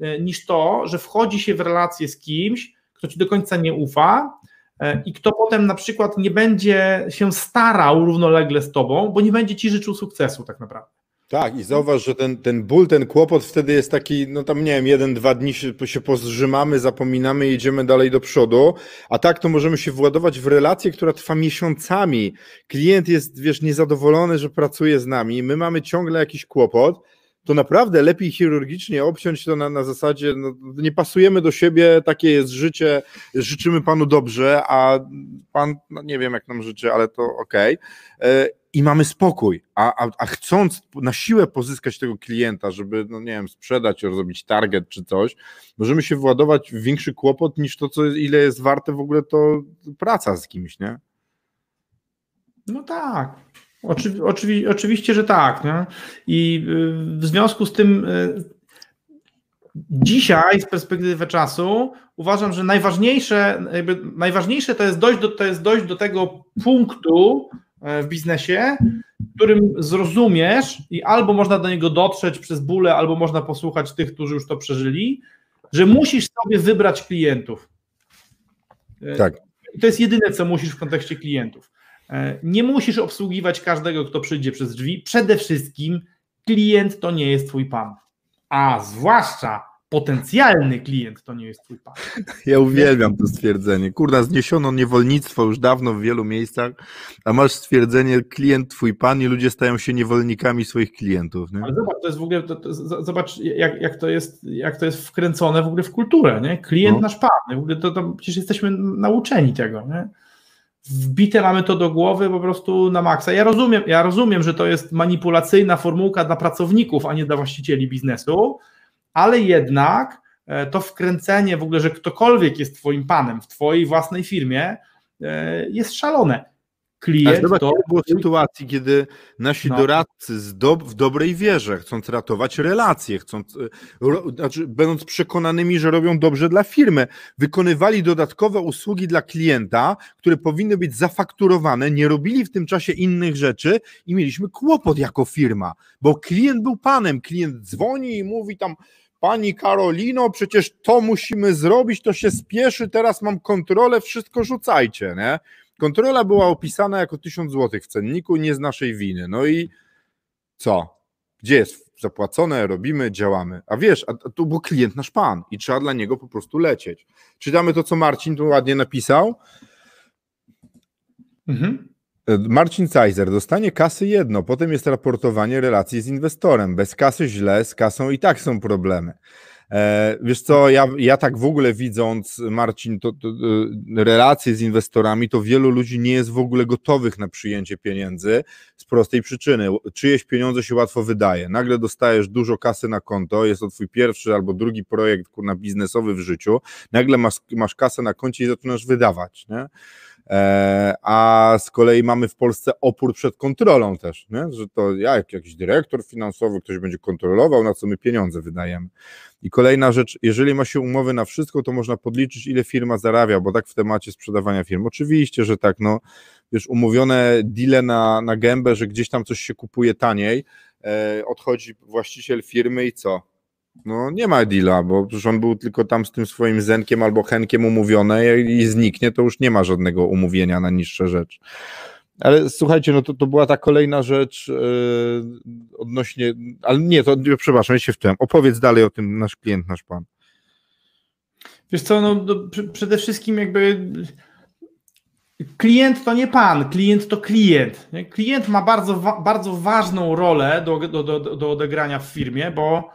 e, niż to, że wchodzi się w relację z kimś, kto ci do końca nie ufa e, i kto potem na przykład nie będzie się starał równolegle z tobą, bo nie będzie ci życzył sukcesu tak naprawdę. Tak, i zauważ, że ten, ten ból, ten kłopot wtedy jest taki, no tam nie wiem, jeden, dwa dni się, się pozrzymamy, zapominamy i idziemy dalej do przodu, a tak to możemy się władować w relację, która trwa miesiącami. Klient jest, wiesz, niezadowolony, że pracuje z nami, my mamy ciągle jakiś kłopot, to naprawdę lepiej chirurgicznie obciąć to na, na zasadzie, no, nie pasujemy do siebie, takie jest życie, życzymy Panu dobrze, a Pan, no nie wiem jak nam życzy, ale to okej. Okay. I mamy spokój, a, a, a, chcąc na siłę pozyskać tego klienta, żeby, no nie wiem, sprzedać, zrobić target czy coś, możemy się władować w większy kłopot niż to, co, ile jest warte w ogóle to praca z kimś, nie? No tak, oczywi, oczywiście, że tak. Nie? I y, w związku z tym y, dzisiaj z perspektywy czasu uważam, że najważniejsze, najważniejsze to jest dojść do, to jest dojść do tego punktu w biznesie, w którym zrozumiesz i albo można do niego dotrzeć przez bóle, albo można posłuchać tych, którzy już to przeżyli, że musisz sobie wybrać klientów. E, tak. I to jest jedyne, co musisz w kontekście klientów. E, nie musisz obsługiwać każdego, kto przyjdzie przez drzwi. Przede wszystkim klient to nie jest twój pan. A zwłaszcza potencjalny klient to nie jest twój pan. Ja uwielbiam to stwierdzenie. Kurna, zniesiono niewolnictwo już dawno w wielu miejscach, a masz stwierdzenie klient twój pan i ludzie stają się niewolnikami swoich klientów. Nie? Ale zobacz, to jest w ogóle, to, to, zobacz jak, jak, to jest, jak to jest wkręcone w ogóle w kulturę, nie? Klient no. nasz pan. W ogóle to, to przecież jesteśmy nauczeni tego, nie? wbite mamy to do głowy po prostu na maksa. Ja rozumiem, ja rozumiem, że to jest manipulacyjna formułka dla pracowników, a nie dla właścicieli biznesu, ale jednak e, to wkręcenie w ogóle, że ktokolwiek jest twoim panem w twojej własnej firmie e, jest szalone. Klient zobacz, to... było sytuacji, kiedy nasi no. doradcy do, w dobrej wierze, chcąc ratować relacje, chcąc, e, ro, znaczy, będąc przekonanymi, że robią dobrze dla firmy, wykonywali dodatkowe usługi dla klienta, które powinny być zafakturowane, nie robili w tym czasie innych rzeczy i mieliśmy kłopot jako firma, bo klient był panem, klient dzwoni i mówi tam Pani Karolino, przecież to musimy zrobić, to się spieszy, teraz mam kontrolę, wszystko rzucajcie, nie? Kontrola była opisana jako 1000 zł w cenniku, nie z naszej winy. No i co? Gdzie jest zapłacone, robimy, działamy. A wiesz, a tu był klient nasz pan i trzeba dla niego po prostu lecieć. Czytamy to, co Marcin tu ładnie napisał. Mhm. Marcin Cajzer dostanie kasy jedno, potem jest raportowanie relacji z inwestorem. Bez kasy źle, z kasą i tak są problemy. E, wiesz co, ja, ja tak w ogóle widząc, Marcin, to, to, to, relacje z inwestorami, to wielu ludzi nie jest w ogóle gotowych na przyjęcie pieniędzy z prostej przyczyny. Czyjeś pieniądze się łatwo wydaje. Nagle dostajesz dużo kasy na konto, jest to twój pierwszy albo drugi projekt kurna, biznesowy w życiu, nagle masz, masz kasę na koncie i zaczynasz wydawać. Nie? E, a z kolei mamy w Polsce opór przed kontrolą też, nie? że to jak jakiś dyrektor finansowy, ktoś będzie kontrolował, na co my pieniądze wydajemy. I kolejna rzecz, jeżeli ma się umowy na wszystko, to można podliczyć, ile firma zarabia, bo tak w temacie sprzedawania firm. Oczywiście, że tak, no wiesz, umówione deale na, na gębę, że gdzieś tam coś się kupuje taniej, e, odchodzi właściciel firmy i co? No nie ma deala, bo przecież on był tylko tam z tym swoim Zenkiem albo Henkiem umówiony i zniknie, to już nie ma żadnego umówienia na niższe rzecz. Ale słuchajcie, no to, to była ta kolejna rzecz yy, odnośnie, ale nie, to przepraszam, ja się wczyłem. Opowiedz dalej o tym nasz klient, nasz pan. Wiesz co, no, no przede wszystkim jakby klient to nie pan, klient to klient. Klient ma bardzo, bardzo ważną rolę do, do, do, do odegrania w firmie, bo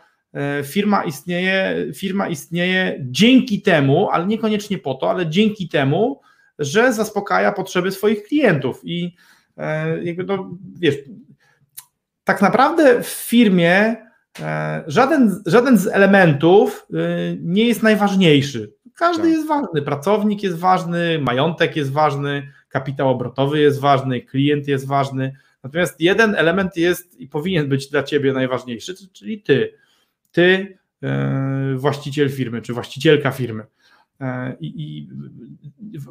firma istnieje, firma istnieje dzięki temu, ale niekoniecznie po to, ale dzięki temu, że zaspokaja potrzeby swoich klientów. I e, jakby to wiesz, tak naprawdę w firmie e, żaden, żaden z elementów nie jest najważniejszy. Każdy tak. jest ważny, pracownik jest ważny, majątek jest ważny, kapitał obrotowy jest ważny, klient jest ważny. Natomiast jeden element jest i powinien być dla ciebie najważniejszy, czyli ty ty, e, właściciel firmy, czy właścicielka firmy. E, I, I,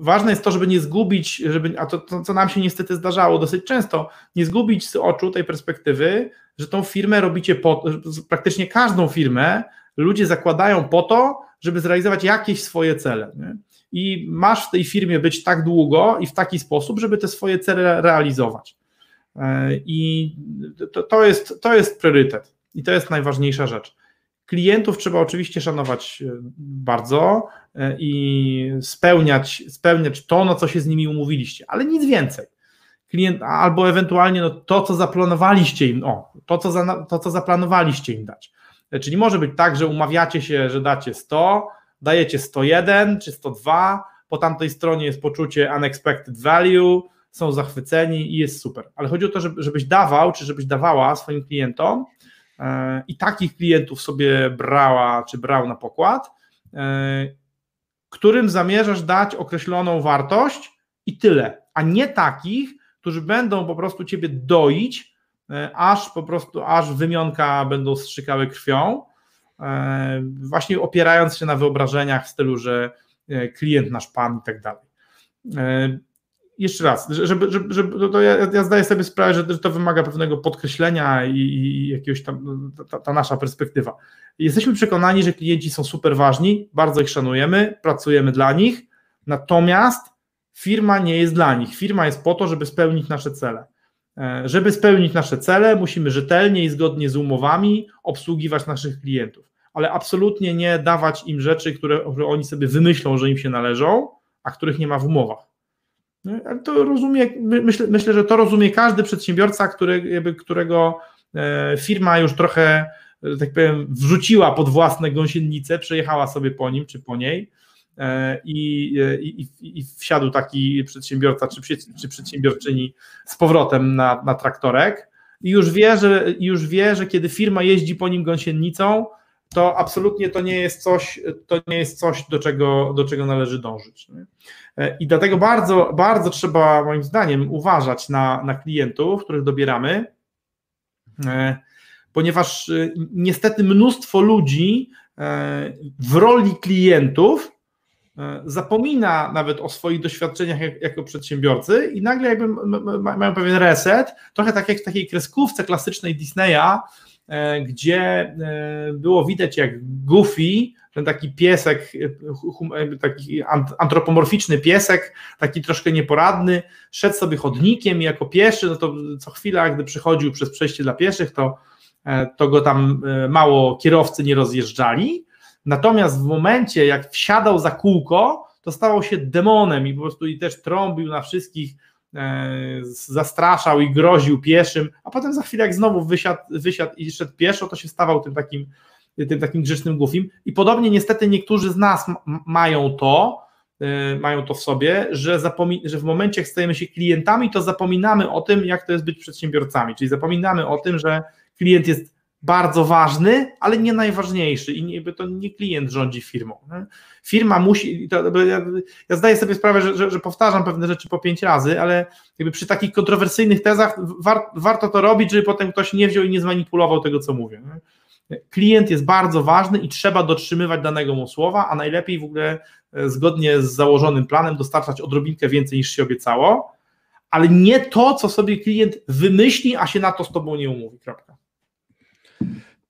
ważne jest to, żeby nie zgubić, żeby, a to, to, co nam się niestety zdarzało dosyć często, nie zgubić z oczu tej perspektywy, że tą firmę robicie po, praktycznie każdą firmę ludzie zakładają po to, żeby zrealizować jakieś swoje cele. Nie? I masz w tej firmie być tak długo i w taki sposób, żeby te swoje cele realizować. E, I to, to, jest, to jest priorytet. I to jest najważniejsza rzecz. Klientów trzeba oczywiście szanować e, bardzo e, i spełniać, spełniać to, na co się z nimi umówiliście, ale nic więcej. Klient, albo ewentualnie no, to, co zaplanowaliście im, o, to co, za, to, co zaplanowaliście im dać. E, czyli może być tak, że umawiacie się, że dacie 100, dajecie 101 czy 102, po tamtej stronie jest poczucie unexpected value, są zachwyceni i jest super. Ale chodzi o to, żebyś dawał, czy żebyś dawała swoim klientom i takich klientów sobie brała czy brał na pokład, e, którym zamierzasz dać określoną wartość i tyle, a nie takich, którzy będą po prostu ciebie doić, e, aż po prostu, aż wymionka będą strzykały krwią, właśnie opierając się na wyobrażeniach w stylu, że klient nasz pan i tak dalej jeszcze raz, żeby, żeby, żeby to ja, ja, zdaję sobie sprawę, że, to wymaga pewnego podkreślenia i, i jakiegoś tam, ta, ta, nasza perspektywa. Jesteśmy przekonani, że klienci są super ważni, bardzo ich szanujemy, pracujemy dla nich, natomiast firma nie jest dla nich. Firma jest po to, żeby spełnić nasze cele. E, żeby spełnić nasze cele, musimy rzetelnie i zgodnie z umowami obsługiwać naszych klientów, ale absolutnie nie dawać im rzeczy, które oni sobie wymyślą, że im się należą, a których nie ma w umowach. To rozumie, myślę, myślę, że to rozumie każdy przedsiębiorca, który, którego e, firma już trochę, tak powiem, wrzuciła pod własne gąsienice, przejechała sobie po nim czy po niej e, i, i, i wsiadł taki przedsiębiorca czy, czy przedsiębiorczyni z powrotem na, na traktorek i już wie, że, już wie, że kiedy firma jeździ po nim gąsienicą, to absolutnie to nie jest coś, to nie jest coś do, czego, do czego należy dążyć. E, I dlatego bardzo, bardzo trzeba, moim zdaniem, uważać na, na klientów, których dobieramy, e, ponieważ e, niestety mnóstwo ludzi w roli klientów zapomina nawet o swoich doświadczeniach jako przedsiębiorcy i nagle jakby mają pewien reset, trochę tak jak w takiej kreskówce klasycznej Disneya, gdzie e, było widać jak Goofy, ten taki piesek, e, taki antropomorficzny piesek, taki troszkę nieporadny, szedł sobie chodnikiem i jako pieszy, no to co chwila, gdy przychodził przez przejście dla pieszych, to, to go tam mało kierowcy nie rozjeżdżali. Natomiast w momencie, jak wsiadał za kółko, to stawał się demonem i po prostu i też trąbił na wszystkich, E, zastraszał i groził pieszym, a potem za chwilę jak znowu wysiadł, wysiadł i szedł pieszo, to się stawał tym takim tym takim grzecznym głupim. I podobnie niestety niektórzy z nas mają to, yy, mają to w sobie, że, że w momencie, jak stajemy się klientami, to zapominamy o tym, jak to jest być przedsiębiorcami, czyli zapominamy o tym, że klient jest bardzo ważny, ale nie najważniejszy i nie, to nie klient rządzi firmą. Nie? Firma musi, to, ja, ja, zdaję sobie sprawę, że, że, że, powtarzam pewne rzeczy po pięć razy, ale jakby przy takich kontrowersyjnych tezach war, warto to robić, żeby potem ktoś nie wziął i nie zmanipulował tego, co mówię. Nie? Klient jest bardzo ważny i trzeba dotrzymywać danego mu słowa, a najlepiej w ogóle e, zgodnie z założonym planem dostarczać odrobinkę więcej niż się obiecało, ale nie to, co sobie klient wymyśli, a się na to z tobą nie umówi. Kropka.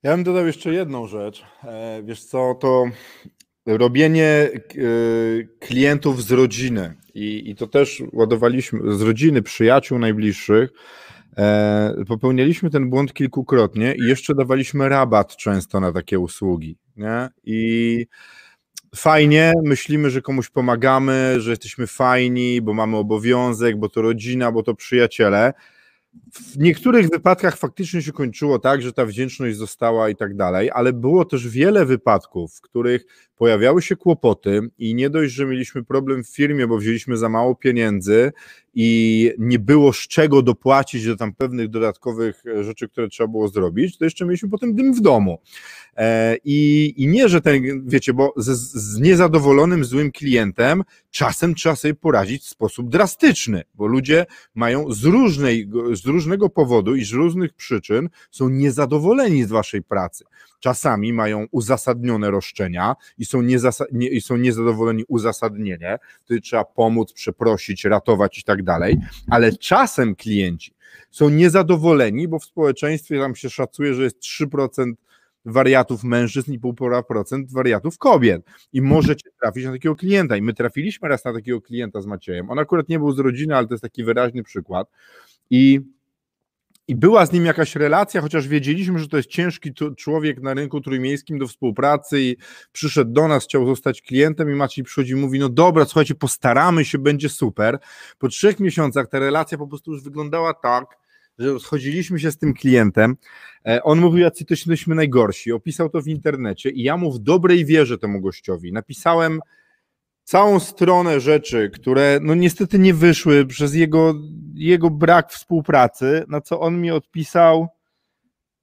Ja bym dodał jeszcze jedną rzecz. E, wiesz co, to robienie e, klientów z rodziny i, i to też ładowaliśmy z rodziny, przyjaciół najbliższych. E, popełnialiśmy ten błąd kilkukrotnie i jeszcze dawaliśmy rabat często na takie usługi. Nie? I fajnie, myślimy, że komuś pomagamy, że jesteśmy fajni, bo mamy obowiązek, bo to rodzina, bo to przyjaciele w niektórych wypadkach faktycznie się kończyło tak, że ta wdzięczność została i tak dalej, ale było też wiele wypadków, w których pojawiały się kłopoty i nie dość, że mieliśmy problem w firmie, bo wzięliśmy za mało pieniędzy i nie było z czego dopłacić do tam pewnych dodatkowych rzeczy, które trzeba było zrobić, to jeszcze mieliśmy potem dym w domu. E, I, i nie, że ten, wiecie, bo z, z niezadowolonym, złym klientem czasem trzeba sobie poradzić w sposób drastyczny, bo ludzie mają z, różnej, z różnego powodu i z różnych przyczyn są niezadowoleni z waszej pracy. Czasami mają uzasadnione roszczenia i są, są niezadowoleni uzasadnienie, wtedy trzeba pomóc, przeprosić, ratować i tak dalej, ale czasem klienci są niezadowoleni, bo w społeczeństwie tam się szacuje, że jest 3% wariatów mężczyzn i 1,5% wariatów kobiet. I możecie trafić na takiego klienta. I my trafiliśmy raz na takiego klienta z Maciejem. On akurat nie był z rodziny, ale to jest taki wyraźny przykład. I i była z nim jakaś relacja, chociaż wiedzieliśmy, że to jest ciężki człowiek na rynku trójmiejskim do współpracy i przyszedł do nas, chciał zostać klientem i Maciej przychodzi i mówi, no dobra, słuchajcie, postaramy się, będzie super. Po trzech miesiącach ta relacja po prostu już wyglądała tak, że schodziliśmy się z tym klientem, e, on mówił, jacy to jesteśmy najgorsi, opisał to w internecie i ja mu w dobrej wierze temu gościowi napisałem całą stronę rzeczy, które no niestety nie wyszły przez jego, jego brak współpracy, na co on mi odpisał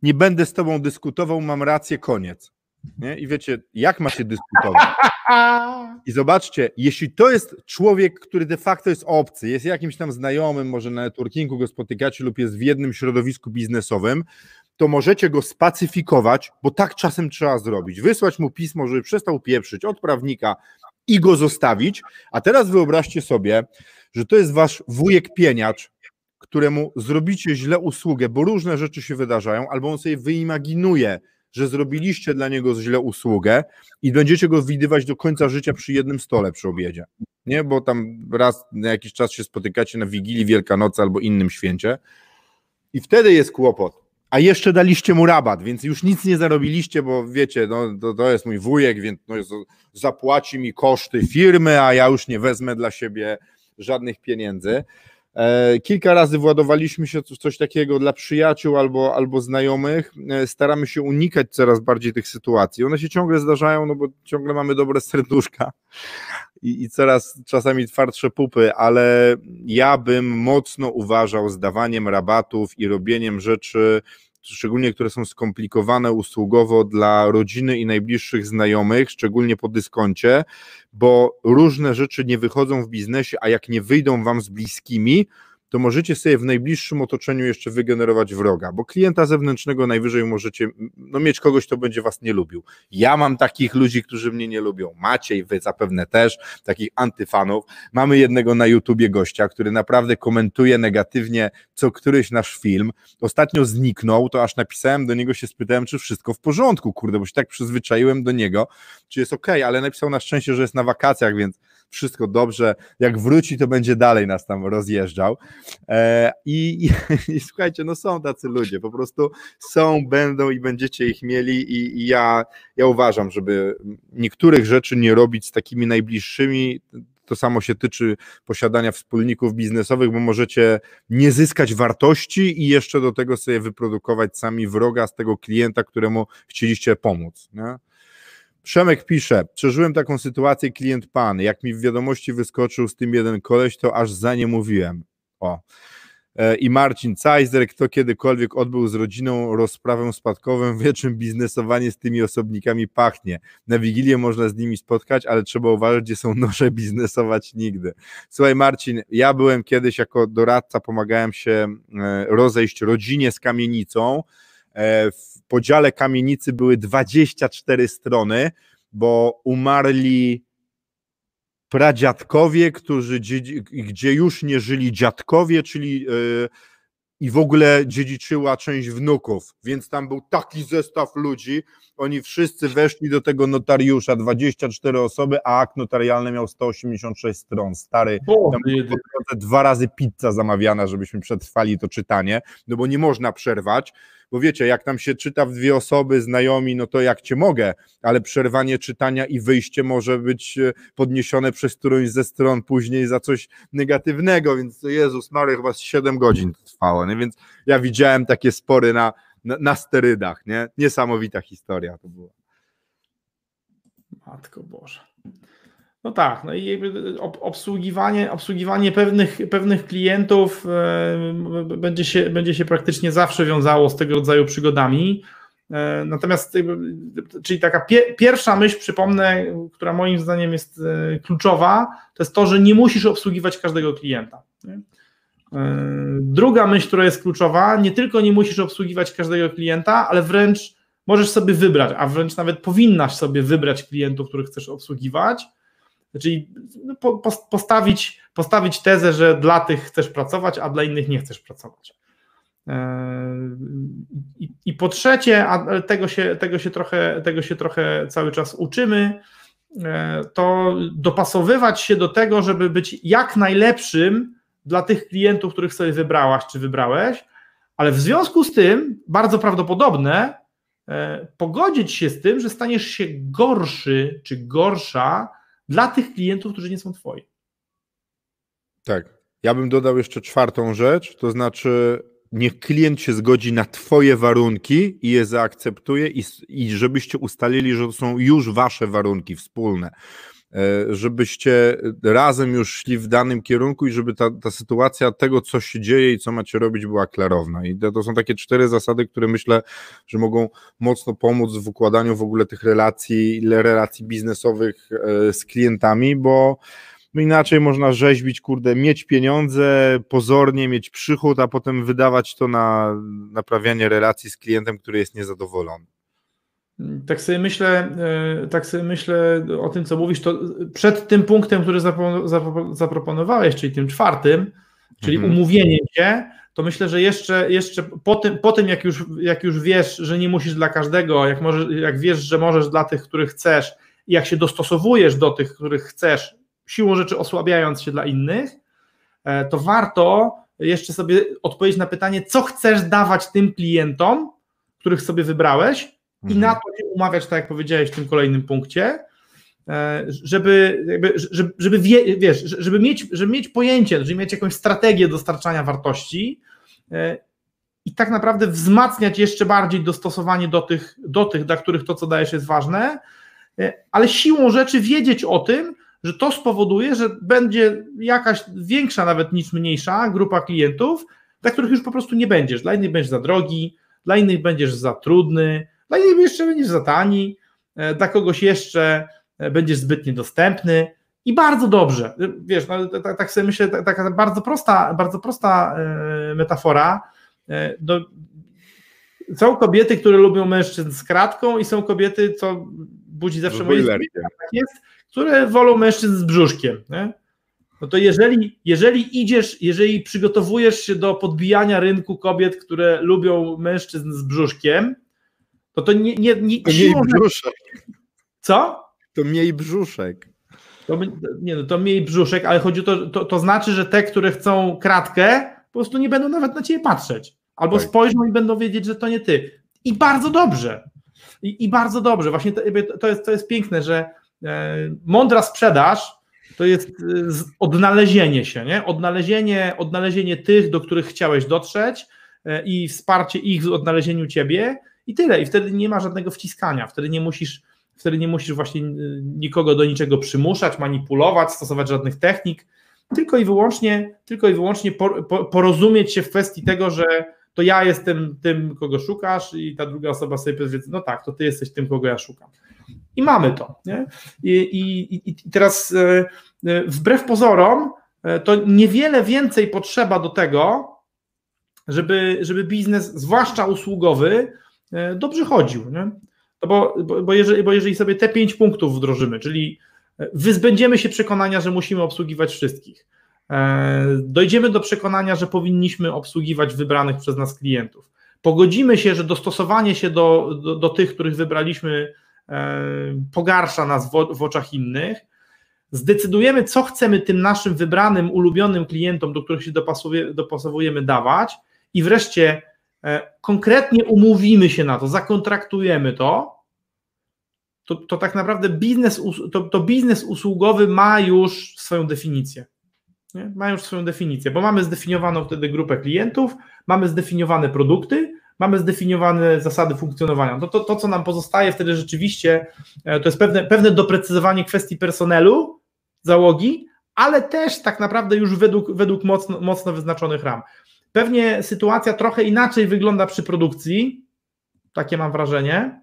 nie będę z tobą dyskutował, mam rację, koniec. Nie? I wiecie, jak ma się dyskutować? I zobaczcie, jeśli to jest człowiek, który de facto jest obcy, jest jakimś tam znajomym, może na networkingu go spotykacie lub jest w jednym środowisku biznesowym, to możecie go spacyfikować, bo tak czasem trzeba zrobić. Wysłać mu pismo, żeby przestał pieprzyć od prawnika i go zostawić. A teraz wyobraźcie sobie, że to jest wasz wujek pieniacz, któremu zrobicie źle usługę, bo różne rzeczy się wydarzają, albo on sobie wyimaginuje, że zrobiliście dla niego źle usługę i będziecie go widywać do końca życia przy jednym stole przy obiedzie. Nie, bo tam raz na jakiś czas się spotykacie na Wigilii Wielkanocy albo innym święcie i wtedy jest kłopot. A jeszcze daliście mu rabat, więc już nic nie zarobiliście, bo wiecie, no, to, to jest mój wujek, więc no, zapłaci mi koszty firmy, a ja już nie wezmę dla siebie żadnych pieniędzy. E, kilka razy władowaliśmy się w coś takiego dla przyjaciół albo, albo znajomych. E, staramy się unikać coraz bardziej tych sytuacji. One się ciągle zdarzają, no bo ciągle mamy dobre serduszka i, i coraz czasami twardsze pupy, ale ja bym mocno uważał z dawaniem rabatów i robieniem rzeczy szczególnie które są skomplikowane usługowo dla rodziny i najbliższych znajomych, szczególnie po dyskoncie, bo różne rzeczy nie wychodzą w biznesie, a jak nie wyjdą wam z bliskimi, to możecie sobie w najbliższym otoczeniu jeszcze wygenerować wroga, bo klienta zewnętrznego najwyżej możecie no, mieć kogoś, kto będzie was nie lubił. Ja mam takich ludzi, którzy mnie nie lubią. Maciej, wy zapewne też, takich antyfanów. Mamy jednego na YouTubie gościa, który naprawdę komentuje negatywnie co któryś nasz film. Ostatnio zniknął, to aż napisałem do niego, się spytałem, czy wszystko w porządku, kurde, bo się tak przyzwyczaiłem do niego, czy jest ok, ale napisał na szczęście, że jest na wakacjach, więc wszystko dobrze. Jak wróci, to będzie dalej nas tam rozjeżdżał. E, I, i, i słuchajcie, no są tacy ludzie, po prostu są, będą i będziecie ich mieli i, i ja, ja uważam, żeby niektórych rzeczy nie robić z takimi najbliższymi, to samo się tyczy posiadania wspólników biznesowych, bo możecie nie zyskać wartości i jeszcze do tego sobie wyprodukować sami wroga z tego klienta, któremu chcieliście pomóc. Nie? Przemek pisze, przeżyłem taką sytuację, klient pan, jak mi w wiadomości wyskoczył z tym jeden koleś, to aż za nie mówiłem. O. E, I Marcin Cajzer, kto kiedykolwiek odbył z rodziną rozprawę spadkową, wie czym biznesowanie z tymi osobnikami pachnie. Na Wigilię można z nimi spotkać, ale trzeba uważać, gdzie są noże biznesować nigdy. Słuchaj Marcin, ja byłem kiedyś jako doradca, pomagałem się e, rozejść rodzinie z kamienicą, w podziale kamienicy były 24 strony, bo umarli pradziadkowie, którzy, gdzie już nie żyli dziadkowie, czyli yy, i w ogóle dziedziczyła część wnuków, więc tam był taki zestaw ludzi, oni wszyscy weszli do tego notariusza, 24 osoby, a akt notarialny miał 186 stron, stary, tam dwa razy pizza zamawiana, żebyśmy przetrwali to czytanie, no bo nie można przerwać, bo wiecie, jak tam się czyta w dwie osoby, znajomi, no to jak cię mogę, ale przerwanie czytania i wyjście może być e, podniesione przez którąś ze stron później za coś negatywnego, więc Jezus Maria chyba 7 godzin trwało, nie? więc ja widziałem takie spory na, na, na sterydach, nie? Niesamowita historia to była. Matko Boże. No tak, no i obsługiwanie, obsługiwanie pewnych, pewnych klientów e, będzie się, będzie się praktycznie zawsze wiązało z tego rodzaju przygodami. E, natomiast, czyli taka pierwsza myśl, przypomnę, która moim zdaniem jest e, kluczowa, to jest to, że nie musisz obsługiwać każdego klienta. Druga myśl, która jest kluczowa, nie tylko nie musisz obsługiwać każdego klienta, ale wręcz możesz sobie wybrać, a wręcz nawet powinnaś sobie wybrać klientów, których chcesz obsługiwać Czyli no, postawić, postawić tezę, że dla tych chcesz pracować, a dla innych nie chcesz pracować. E, I, i po trzecie, a tego się, tego, się trochę, tego się trochę cały czas uczymy, e, to dopasowywać się do tego, żeby być jak najlepszym dla tych klientów, których sobie wybrałaś czy wybrałeś, ale w związku z tym bardzo prawdopodobne e, pogodzić się z tym, że staniesz się gorszy czy gorsza dla tych klientów, którzy nie są twoi. Tak. Ja bym dodał jeszcze czwartą rzecz, to znaczy niech klient się zgodzi na Twoje warunki i je zaakceptuje, i, i żebyście ustalili, że to są już Wasze warunki wspólne. E, żebyście razem już szli w danym kierunku i żeby ta, ta sytuacja tego, co się dzieje i co macie robić, była klarowna. I to, to są takie cztery zasady, które myślę, że mogą mocno pomóc w układaniu w ogóle tych relacji, relacji biznesowych e, z klientami, bo no inaczej można rzeźbić, kurde, mieć pieniądze, pozornie mieć przychód, a potem wydawać to na naprawianie relacji z klientem, który jest niezadowolony. Tak sobie myślę, e, tak sobie myślę o tym, co mówisz, to przed tym punktem, który zaproponowałeś, czyli tym czwartym, czyli mhm. umówieniem się, to myślę, że jeszcze, jeszcze po, tym, po tym jak, już, jak już wiesz, że nie musisz dla każdego, jak, możesz, jak wiesz, że możesz dla tych, których chcesz, i jak się dostosowujesz do tych, których chcesz, siłą rzeczy osłabiając się dla innych, e, to warto jeszcze sobie odpowiedzieć na pytanie, co chcesz dawać tym klientom, których sobie wybrałeś, i na to się umawiać, tak jak powiedziałeś w tym kolejnym punkcie, e, żeby, jakby, żeby, żeby wie, wiesz, żeby mieć, żeby mieć pojęcie, żeby mieć jakąś strategię dostarczania wartości e, i tak naprawdę wzmacniać jeszcze bardziej dostosowanie do tych, do tych, dla których to, co dajesz, jest ważne, e, ale siłą rzeczy wiedzieć o tym, że to spowoduje, że będzie jakaś większa nawet niż mniejsza grupa klientów, dla których już po prostu nie będziesz. Dla innych będziesz za drogi, dla innych będziesz za trudny, dla innych jeszcze będziesz za tani, e, dla kogoś jeszcze e, będziesz zbyt niedostępny i bardzo dobrze. Wiesz, no, tak, tak sobie myślę, taka bardzo prosta, bardzo prosta e, metafora. No, są kobiety, które lubią mężczyzn z kratką i są kobiety, co budzi zawsze moje tak jest, które wolą mężczyzn z brzuszkiem. Nie? No to jeżeli, jeżeli idziesz, jeżeli przygotowujesz się do podbijania rynku kobiet, które lubią mężczyzn z brzuszkiem, to to nie... nie, nie to mniej brzuszek. Co? To mniej brzuszek. To, nie, no to mniej brzuszek, ale chodzi o to, to, to znaczy, że te, które chcą kratkę, po prostu nie będą nawet na ciebie patrzeć. Albo tak. spojrzą i będą wiedzieć, że to nie ty. I bardzo dobrze. I, i bardzo dobrze. Właśnie to, to, jest, to jest piękne, że e, mądra sprzedaż to jest y, odnalezienie się, nie? Odnalezienie, odnalezienie tych, do których chciałeś dotrzeć y, i wsparcie ich w odnalezieniu ciebie i tyle. I wtedy nie ma żadnego wciskania, wtedy nie musisz, wtedy nie musisz właśnie y, nikogo do niczego przymuszać, manipulować, stosować żadnych technik, tylko i wyłącznie, tylko i wyłącznie porozumieć się w kwestii tego, że to ja jestem tym, kogo szukasz i ta druga osoba sobie powie, no tak, to ty jesteś tym, kogo ja szukam. I mamy to. Nie? I, i, I teraz e, e, wbrew pozorom, e, to niewiele więcej potrzeba do tego, żeby, żeby biznes, zwłaszcza usługowy, dobrze chodził. Nie? No bo, bo, bo, jeżeli, bo jeżeli sobie te pięć punktów wdrożymy, czyli wyzbędziemy się przekonania, że musimy obsługiwać wszystkich, dojdziemy do przekonania, że powinniśmy obsługiwać wybranych przez nas klientów, pogodzimy się, że dostosowanie się do, do, do tych, których wybraliśmy, E, pogarsza nas w, w oczach innych, zdecydujemy, co chcemy tym naszym wybranym, ulubionym klientom, do których się dopasowujemy, dawać, i wreszcie e, konkretnie umówimy się na to, zakontraktujemy to, to, to tak naprawdę biznes, to, to biznes usługowy ma już swoją definicję. Nie? Ma już swoją definicję, bo mamy zdefiniowaną wtedy grupę klientów, mamy zdefiniowane produkty, mamy zdefiniowane zasady funkcjonowania. To, to, to co nam pozostaje wtedy rzeczywiście, e, to jest pewne, pewne doprecyzowanie kwestii personelu, załogi, ale też tak naprawdę już według, według mocno, mocno wyznaczonych ram. Pewnie sytuacja trochę inaczej wygląda przy produkcji, takie mam wrażenie.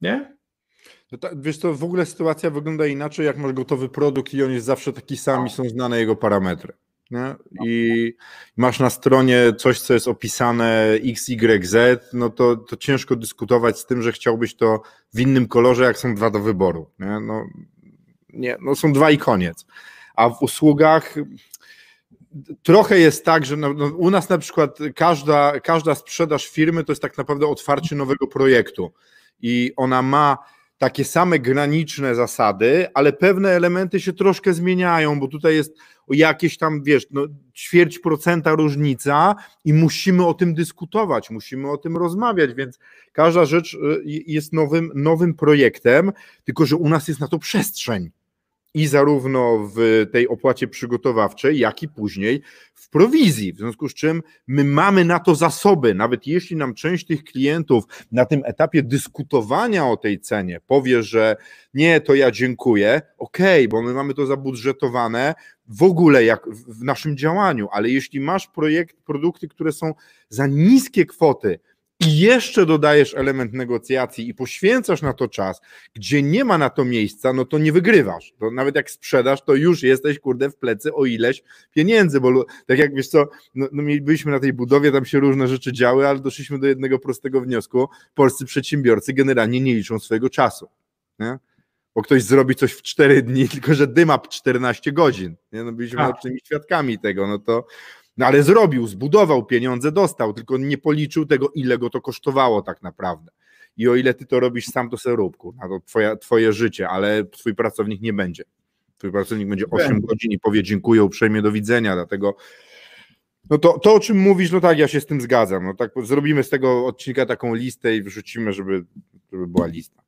Nie? No tak, wiesz to w ogóle sytuacja wygląda inaczej, jak masz gotowy produkt i on jest zawsze taki sam i są znane jego parametry. Nie? i masz na stronie coś, co jest opisane XYZ, no to, to ciężko dyskutować z tym, że chciałbyś to w innym kolorze, jak są dwa do wyboru. Nie? No, nie, no są dwa i koniec. A w usługach trochę jest tak, że no, no, u nas na przykład każda, każda sprzedaż firmy to jest tak naprawdę otwarcie nowego projektu i ona ma takie same graniczne zasady, ale pewne elementy się troszkę zmieniają, bo tutaj jest jakieś tam, wiesz, no, ćwierć procenta różnica i musimy o tym dyskutować, musimy o tym rozmawiać, więc każda rzecz y, jest nowym, nowym projektem, tylko że u nas jest na to przestrzeń i zarówno w tej opłacie przygotowawczej, jak i później w prowizji. W związku z czym my mamy na to zasoby, nawet jeśli nam część tych klientów na tym etapie dyskutowania o tej cenie powie, że nie, to ja dziękuję, okej, okay, bo my mamy to zabudżetowane w ogóle jak w naszym działaniu, ale jeśli masz projekt, produkty, które są za niskie kwoty, i jeszcze dodajesz element negocjacji i poświęcasz na to czas, gdzie nie ma na to miejsca, no to nie wygrywasz. To nawet jak sprzedasz, to już jesteś, kurde, w plecy o ileś pieniędzy, bo tak jak wiesz co, no, no byliśmy na tej budowie, tam się różne rzeczy działy, ale doszliśmy do jednego prostego wniosku. Polscy przedsiębiorcy generalnie nie liczą swojego czasu. Nie? Bo ktoś zrobi coś w 4 dni, tylko że dyma 14 godzin. Nie? No byliśmy tak. naocznymi świadkami tego, no to no ale zrobił, zbudował, pieniądze dostał, tylko nie policzył tego, ile go to kosztowało tak naprawdę. I o ile ty to robisz sam, to sobie rób, to twoje, twoje życie, ale twój pracownik nie będzie. Twój pracownik będzie 8 godzin i powie dziękuję, uprzejmie do widzenia, dlatego no to, to, o czym mówisz, no tak, ja się z tym zgadzam. No tak, zrobimy z tego odcinka taką listę i wrzucimy, żeby, żeby była lista.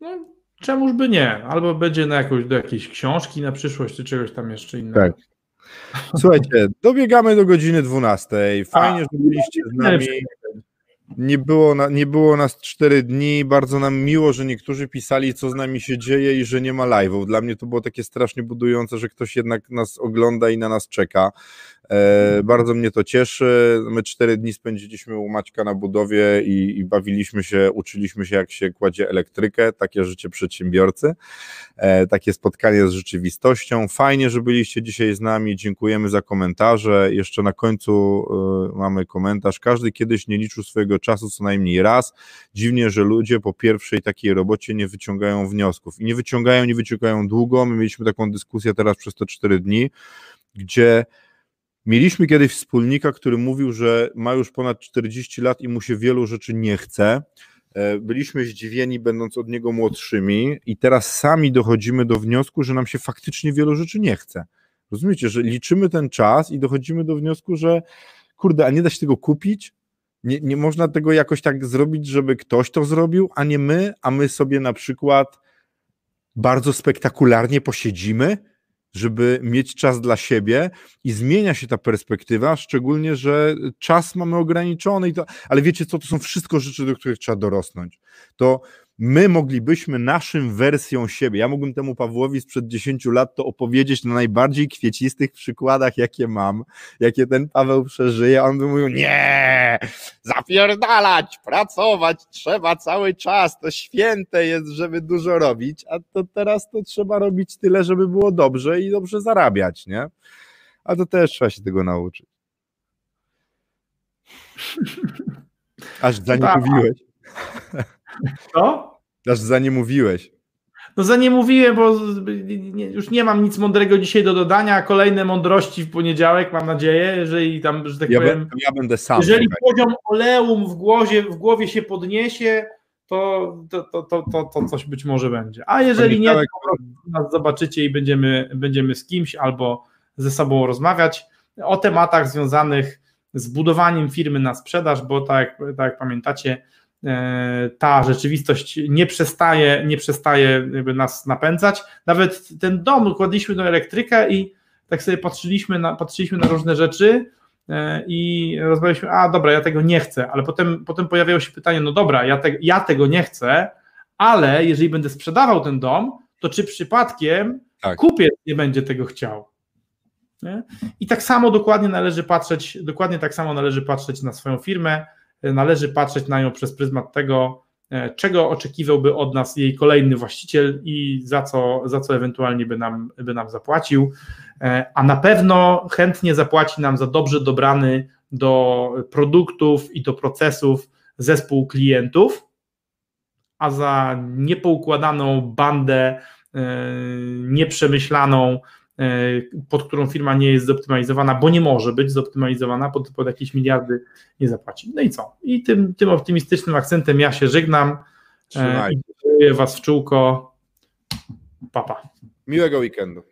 No, czemuż by nie? Albo będzie na jakąś, do jakiejś książki na przyszłość, czy czegoś tam jeszcze innego. Tak. Słuchajcie, dobiegamy do godziny 12. Fajnie, że byliście z nami. Nie było, na, nie było nas cztery dni. Bardzo nam miło, że niektórzy pisali, co z nami się dzieje i że nie ma live'ów. Dla mnie to było takie strasznie budujące, że ktoś jednak nas ogląda i na nas czeka. E, bardzo mnie to cieszy. My cztery dni spędziliśmy u Maćka na budowie i, i, bawiliśmy się, uczyliśmy się, jak się kładzie elektrykę, takie życie przedsiębiorcy, e, takie spotkanie z rzeczywistością. Fajnie, że byliście dzisiaj z nami. Dziękujemy za komentarze. Jeszcze na końcu e, mamy komentarz. Każdy kiedyś nie liczył swojego czasu co najmniej raz. Dziwnie, że ludzie po pierwszej takiej robocie nie wyciągają wniosków. I nie wyciągają, nie wyciągają długo. My mieliśmy taką dyskusję teraz przez te cztery dni, gdzie Mieliśmy kiedyś wspólnika, który mówił, że ma już ponad 40 lat i mu się wielu rzeczy nie chce. E, byliśmy zdziwieni, będąc od niego młodszymi, i teraz sami dochodzimy do wniosku, że nam się faktycznie wielu rzeczy nie chce. Rozumiecie, że liczymy ten czas i dochodzimy do wniosku, że kurde, a nie da się tego kupić? Nie, nie można tego jakoś tak zrobić, żeby ktoś to zrobił, a nie my, a my sobie na przykład bardzo spektakularnie posiedzimy, żeby mieć czas dla siebie i zmienia się ta perspektywa, szczególnie, że czas mamy ograniczony, i to, ale wiecie co, to są wszystko rzeczy, do których trzeba dorosnąć. To my moglibyśmy naszym wersją siebie, ja mógłbym temu Pawłowi sprzed 10 lat to opowiedzieć na najbardziej kwiecistych przykładach, jakie mam, jakie ten Paweł przeżyje, on by mówił, nie, zapierdalać, pracować trzeba cały czas, to święte jest, żeby dużo robić, a to teraz to trzeba robić tyle, żeby było dobrze i dobrze zarabiać, nie? A to też trzeba się tego nauczyć. Aż za nie mówiłeś. Co? Aż za nie mówiłeś. No za nie mówiłem, bo już nie mam nic mądrego dzisiaj do dodania. Kolejne mądrości w poniedziałek, mam nadzieję, jeżeli tam, że tak Ja, powiem. będę, ja będę sam. Jeżeli słuchaj. poziom oleum w głowie, w głowie się podniesie, to, to, to, to, to, coś być może będzie. A jeżeli nie, to nas zobaczycie i będziemy, będziemy z kimś albo ze sobą rozmawiać o tematach związanych z budowaniem firmy na sprzedaż, bo tak, tak jak pamiętacie, ta rzeczywistość nie przestaje, nie przestaje nas napędzać. Nawet ten dom kładliśmy do elektryka i tak sobie patrzyliśmy na, patrzyliśmy na różne rzeczy e, i rozmawialiśmy, a dobra, ja tego nie chcę, ale potem, potem pojawiało się pytanie, no dobra, ja, te, ja tego nie chcę, ale jeżeli będę sprzedawał ten dom, to czy przypadkiem Tak. kupiec nie będzie tego chciał? Nie? I tak samo dokładnie należy patrzeć, dokładnie tak samo należy patrzeć na swoją firmę, e, należy patrzeć na nią przez pryzmat tego, e, czego oczekiwałby od nas jej kolejny właściciel i za co, za co ewentualnie by nam, by nam zapłacił. E, A na pewno chętnie zapłaci nam za dobrze dobrany do produktów i do procesów zespół klientów, a za niepoukładaną bandę, e, nieprzemyślaną, pod którą firma nie jest zoptymalizowana, bo nie może być zoptymalizowana, pod, pod jakieś miliardy nie zapłaci. No i co? I tym, tym optymistycznym akcentem ja się żegnam e, Trzymaj. i dziękuję Was w czółko. Papa. Miłego weekendu.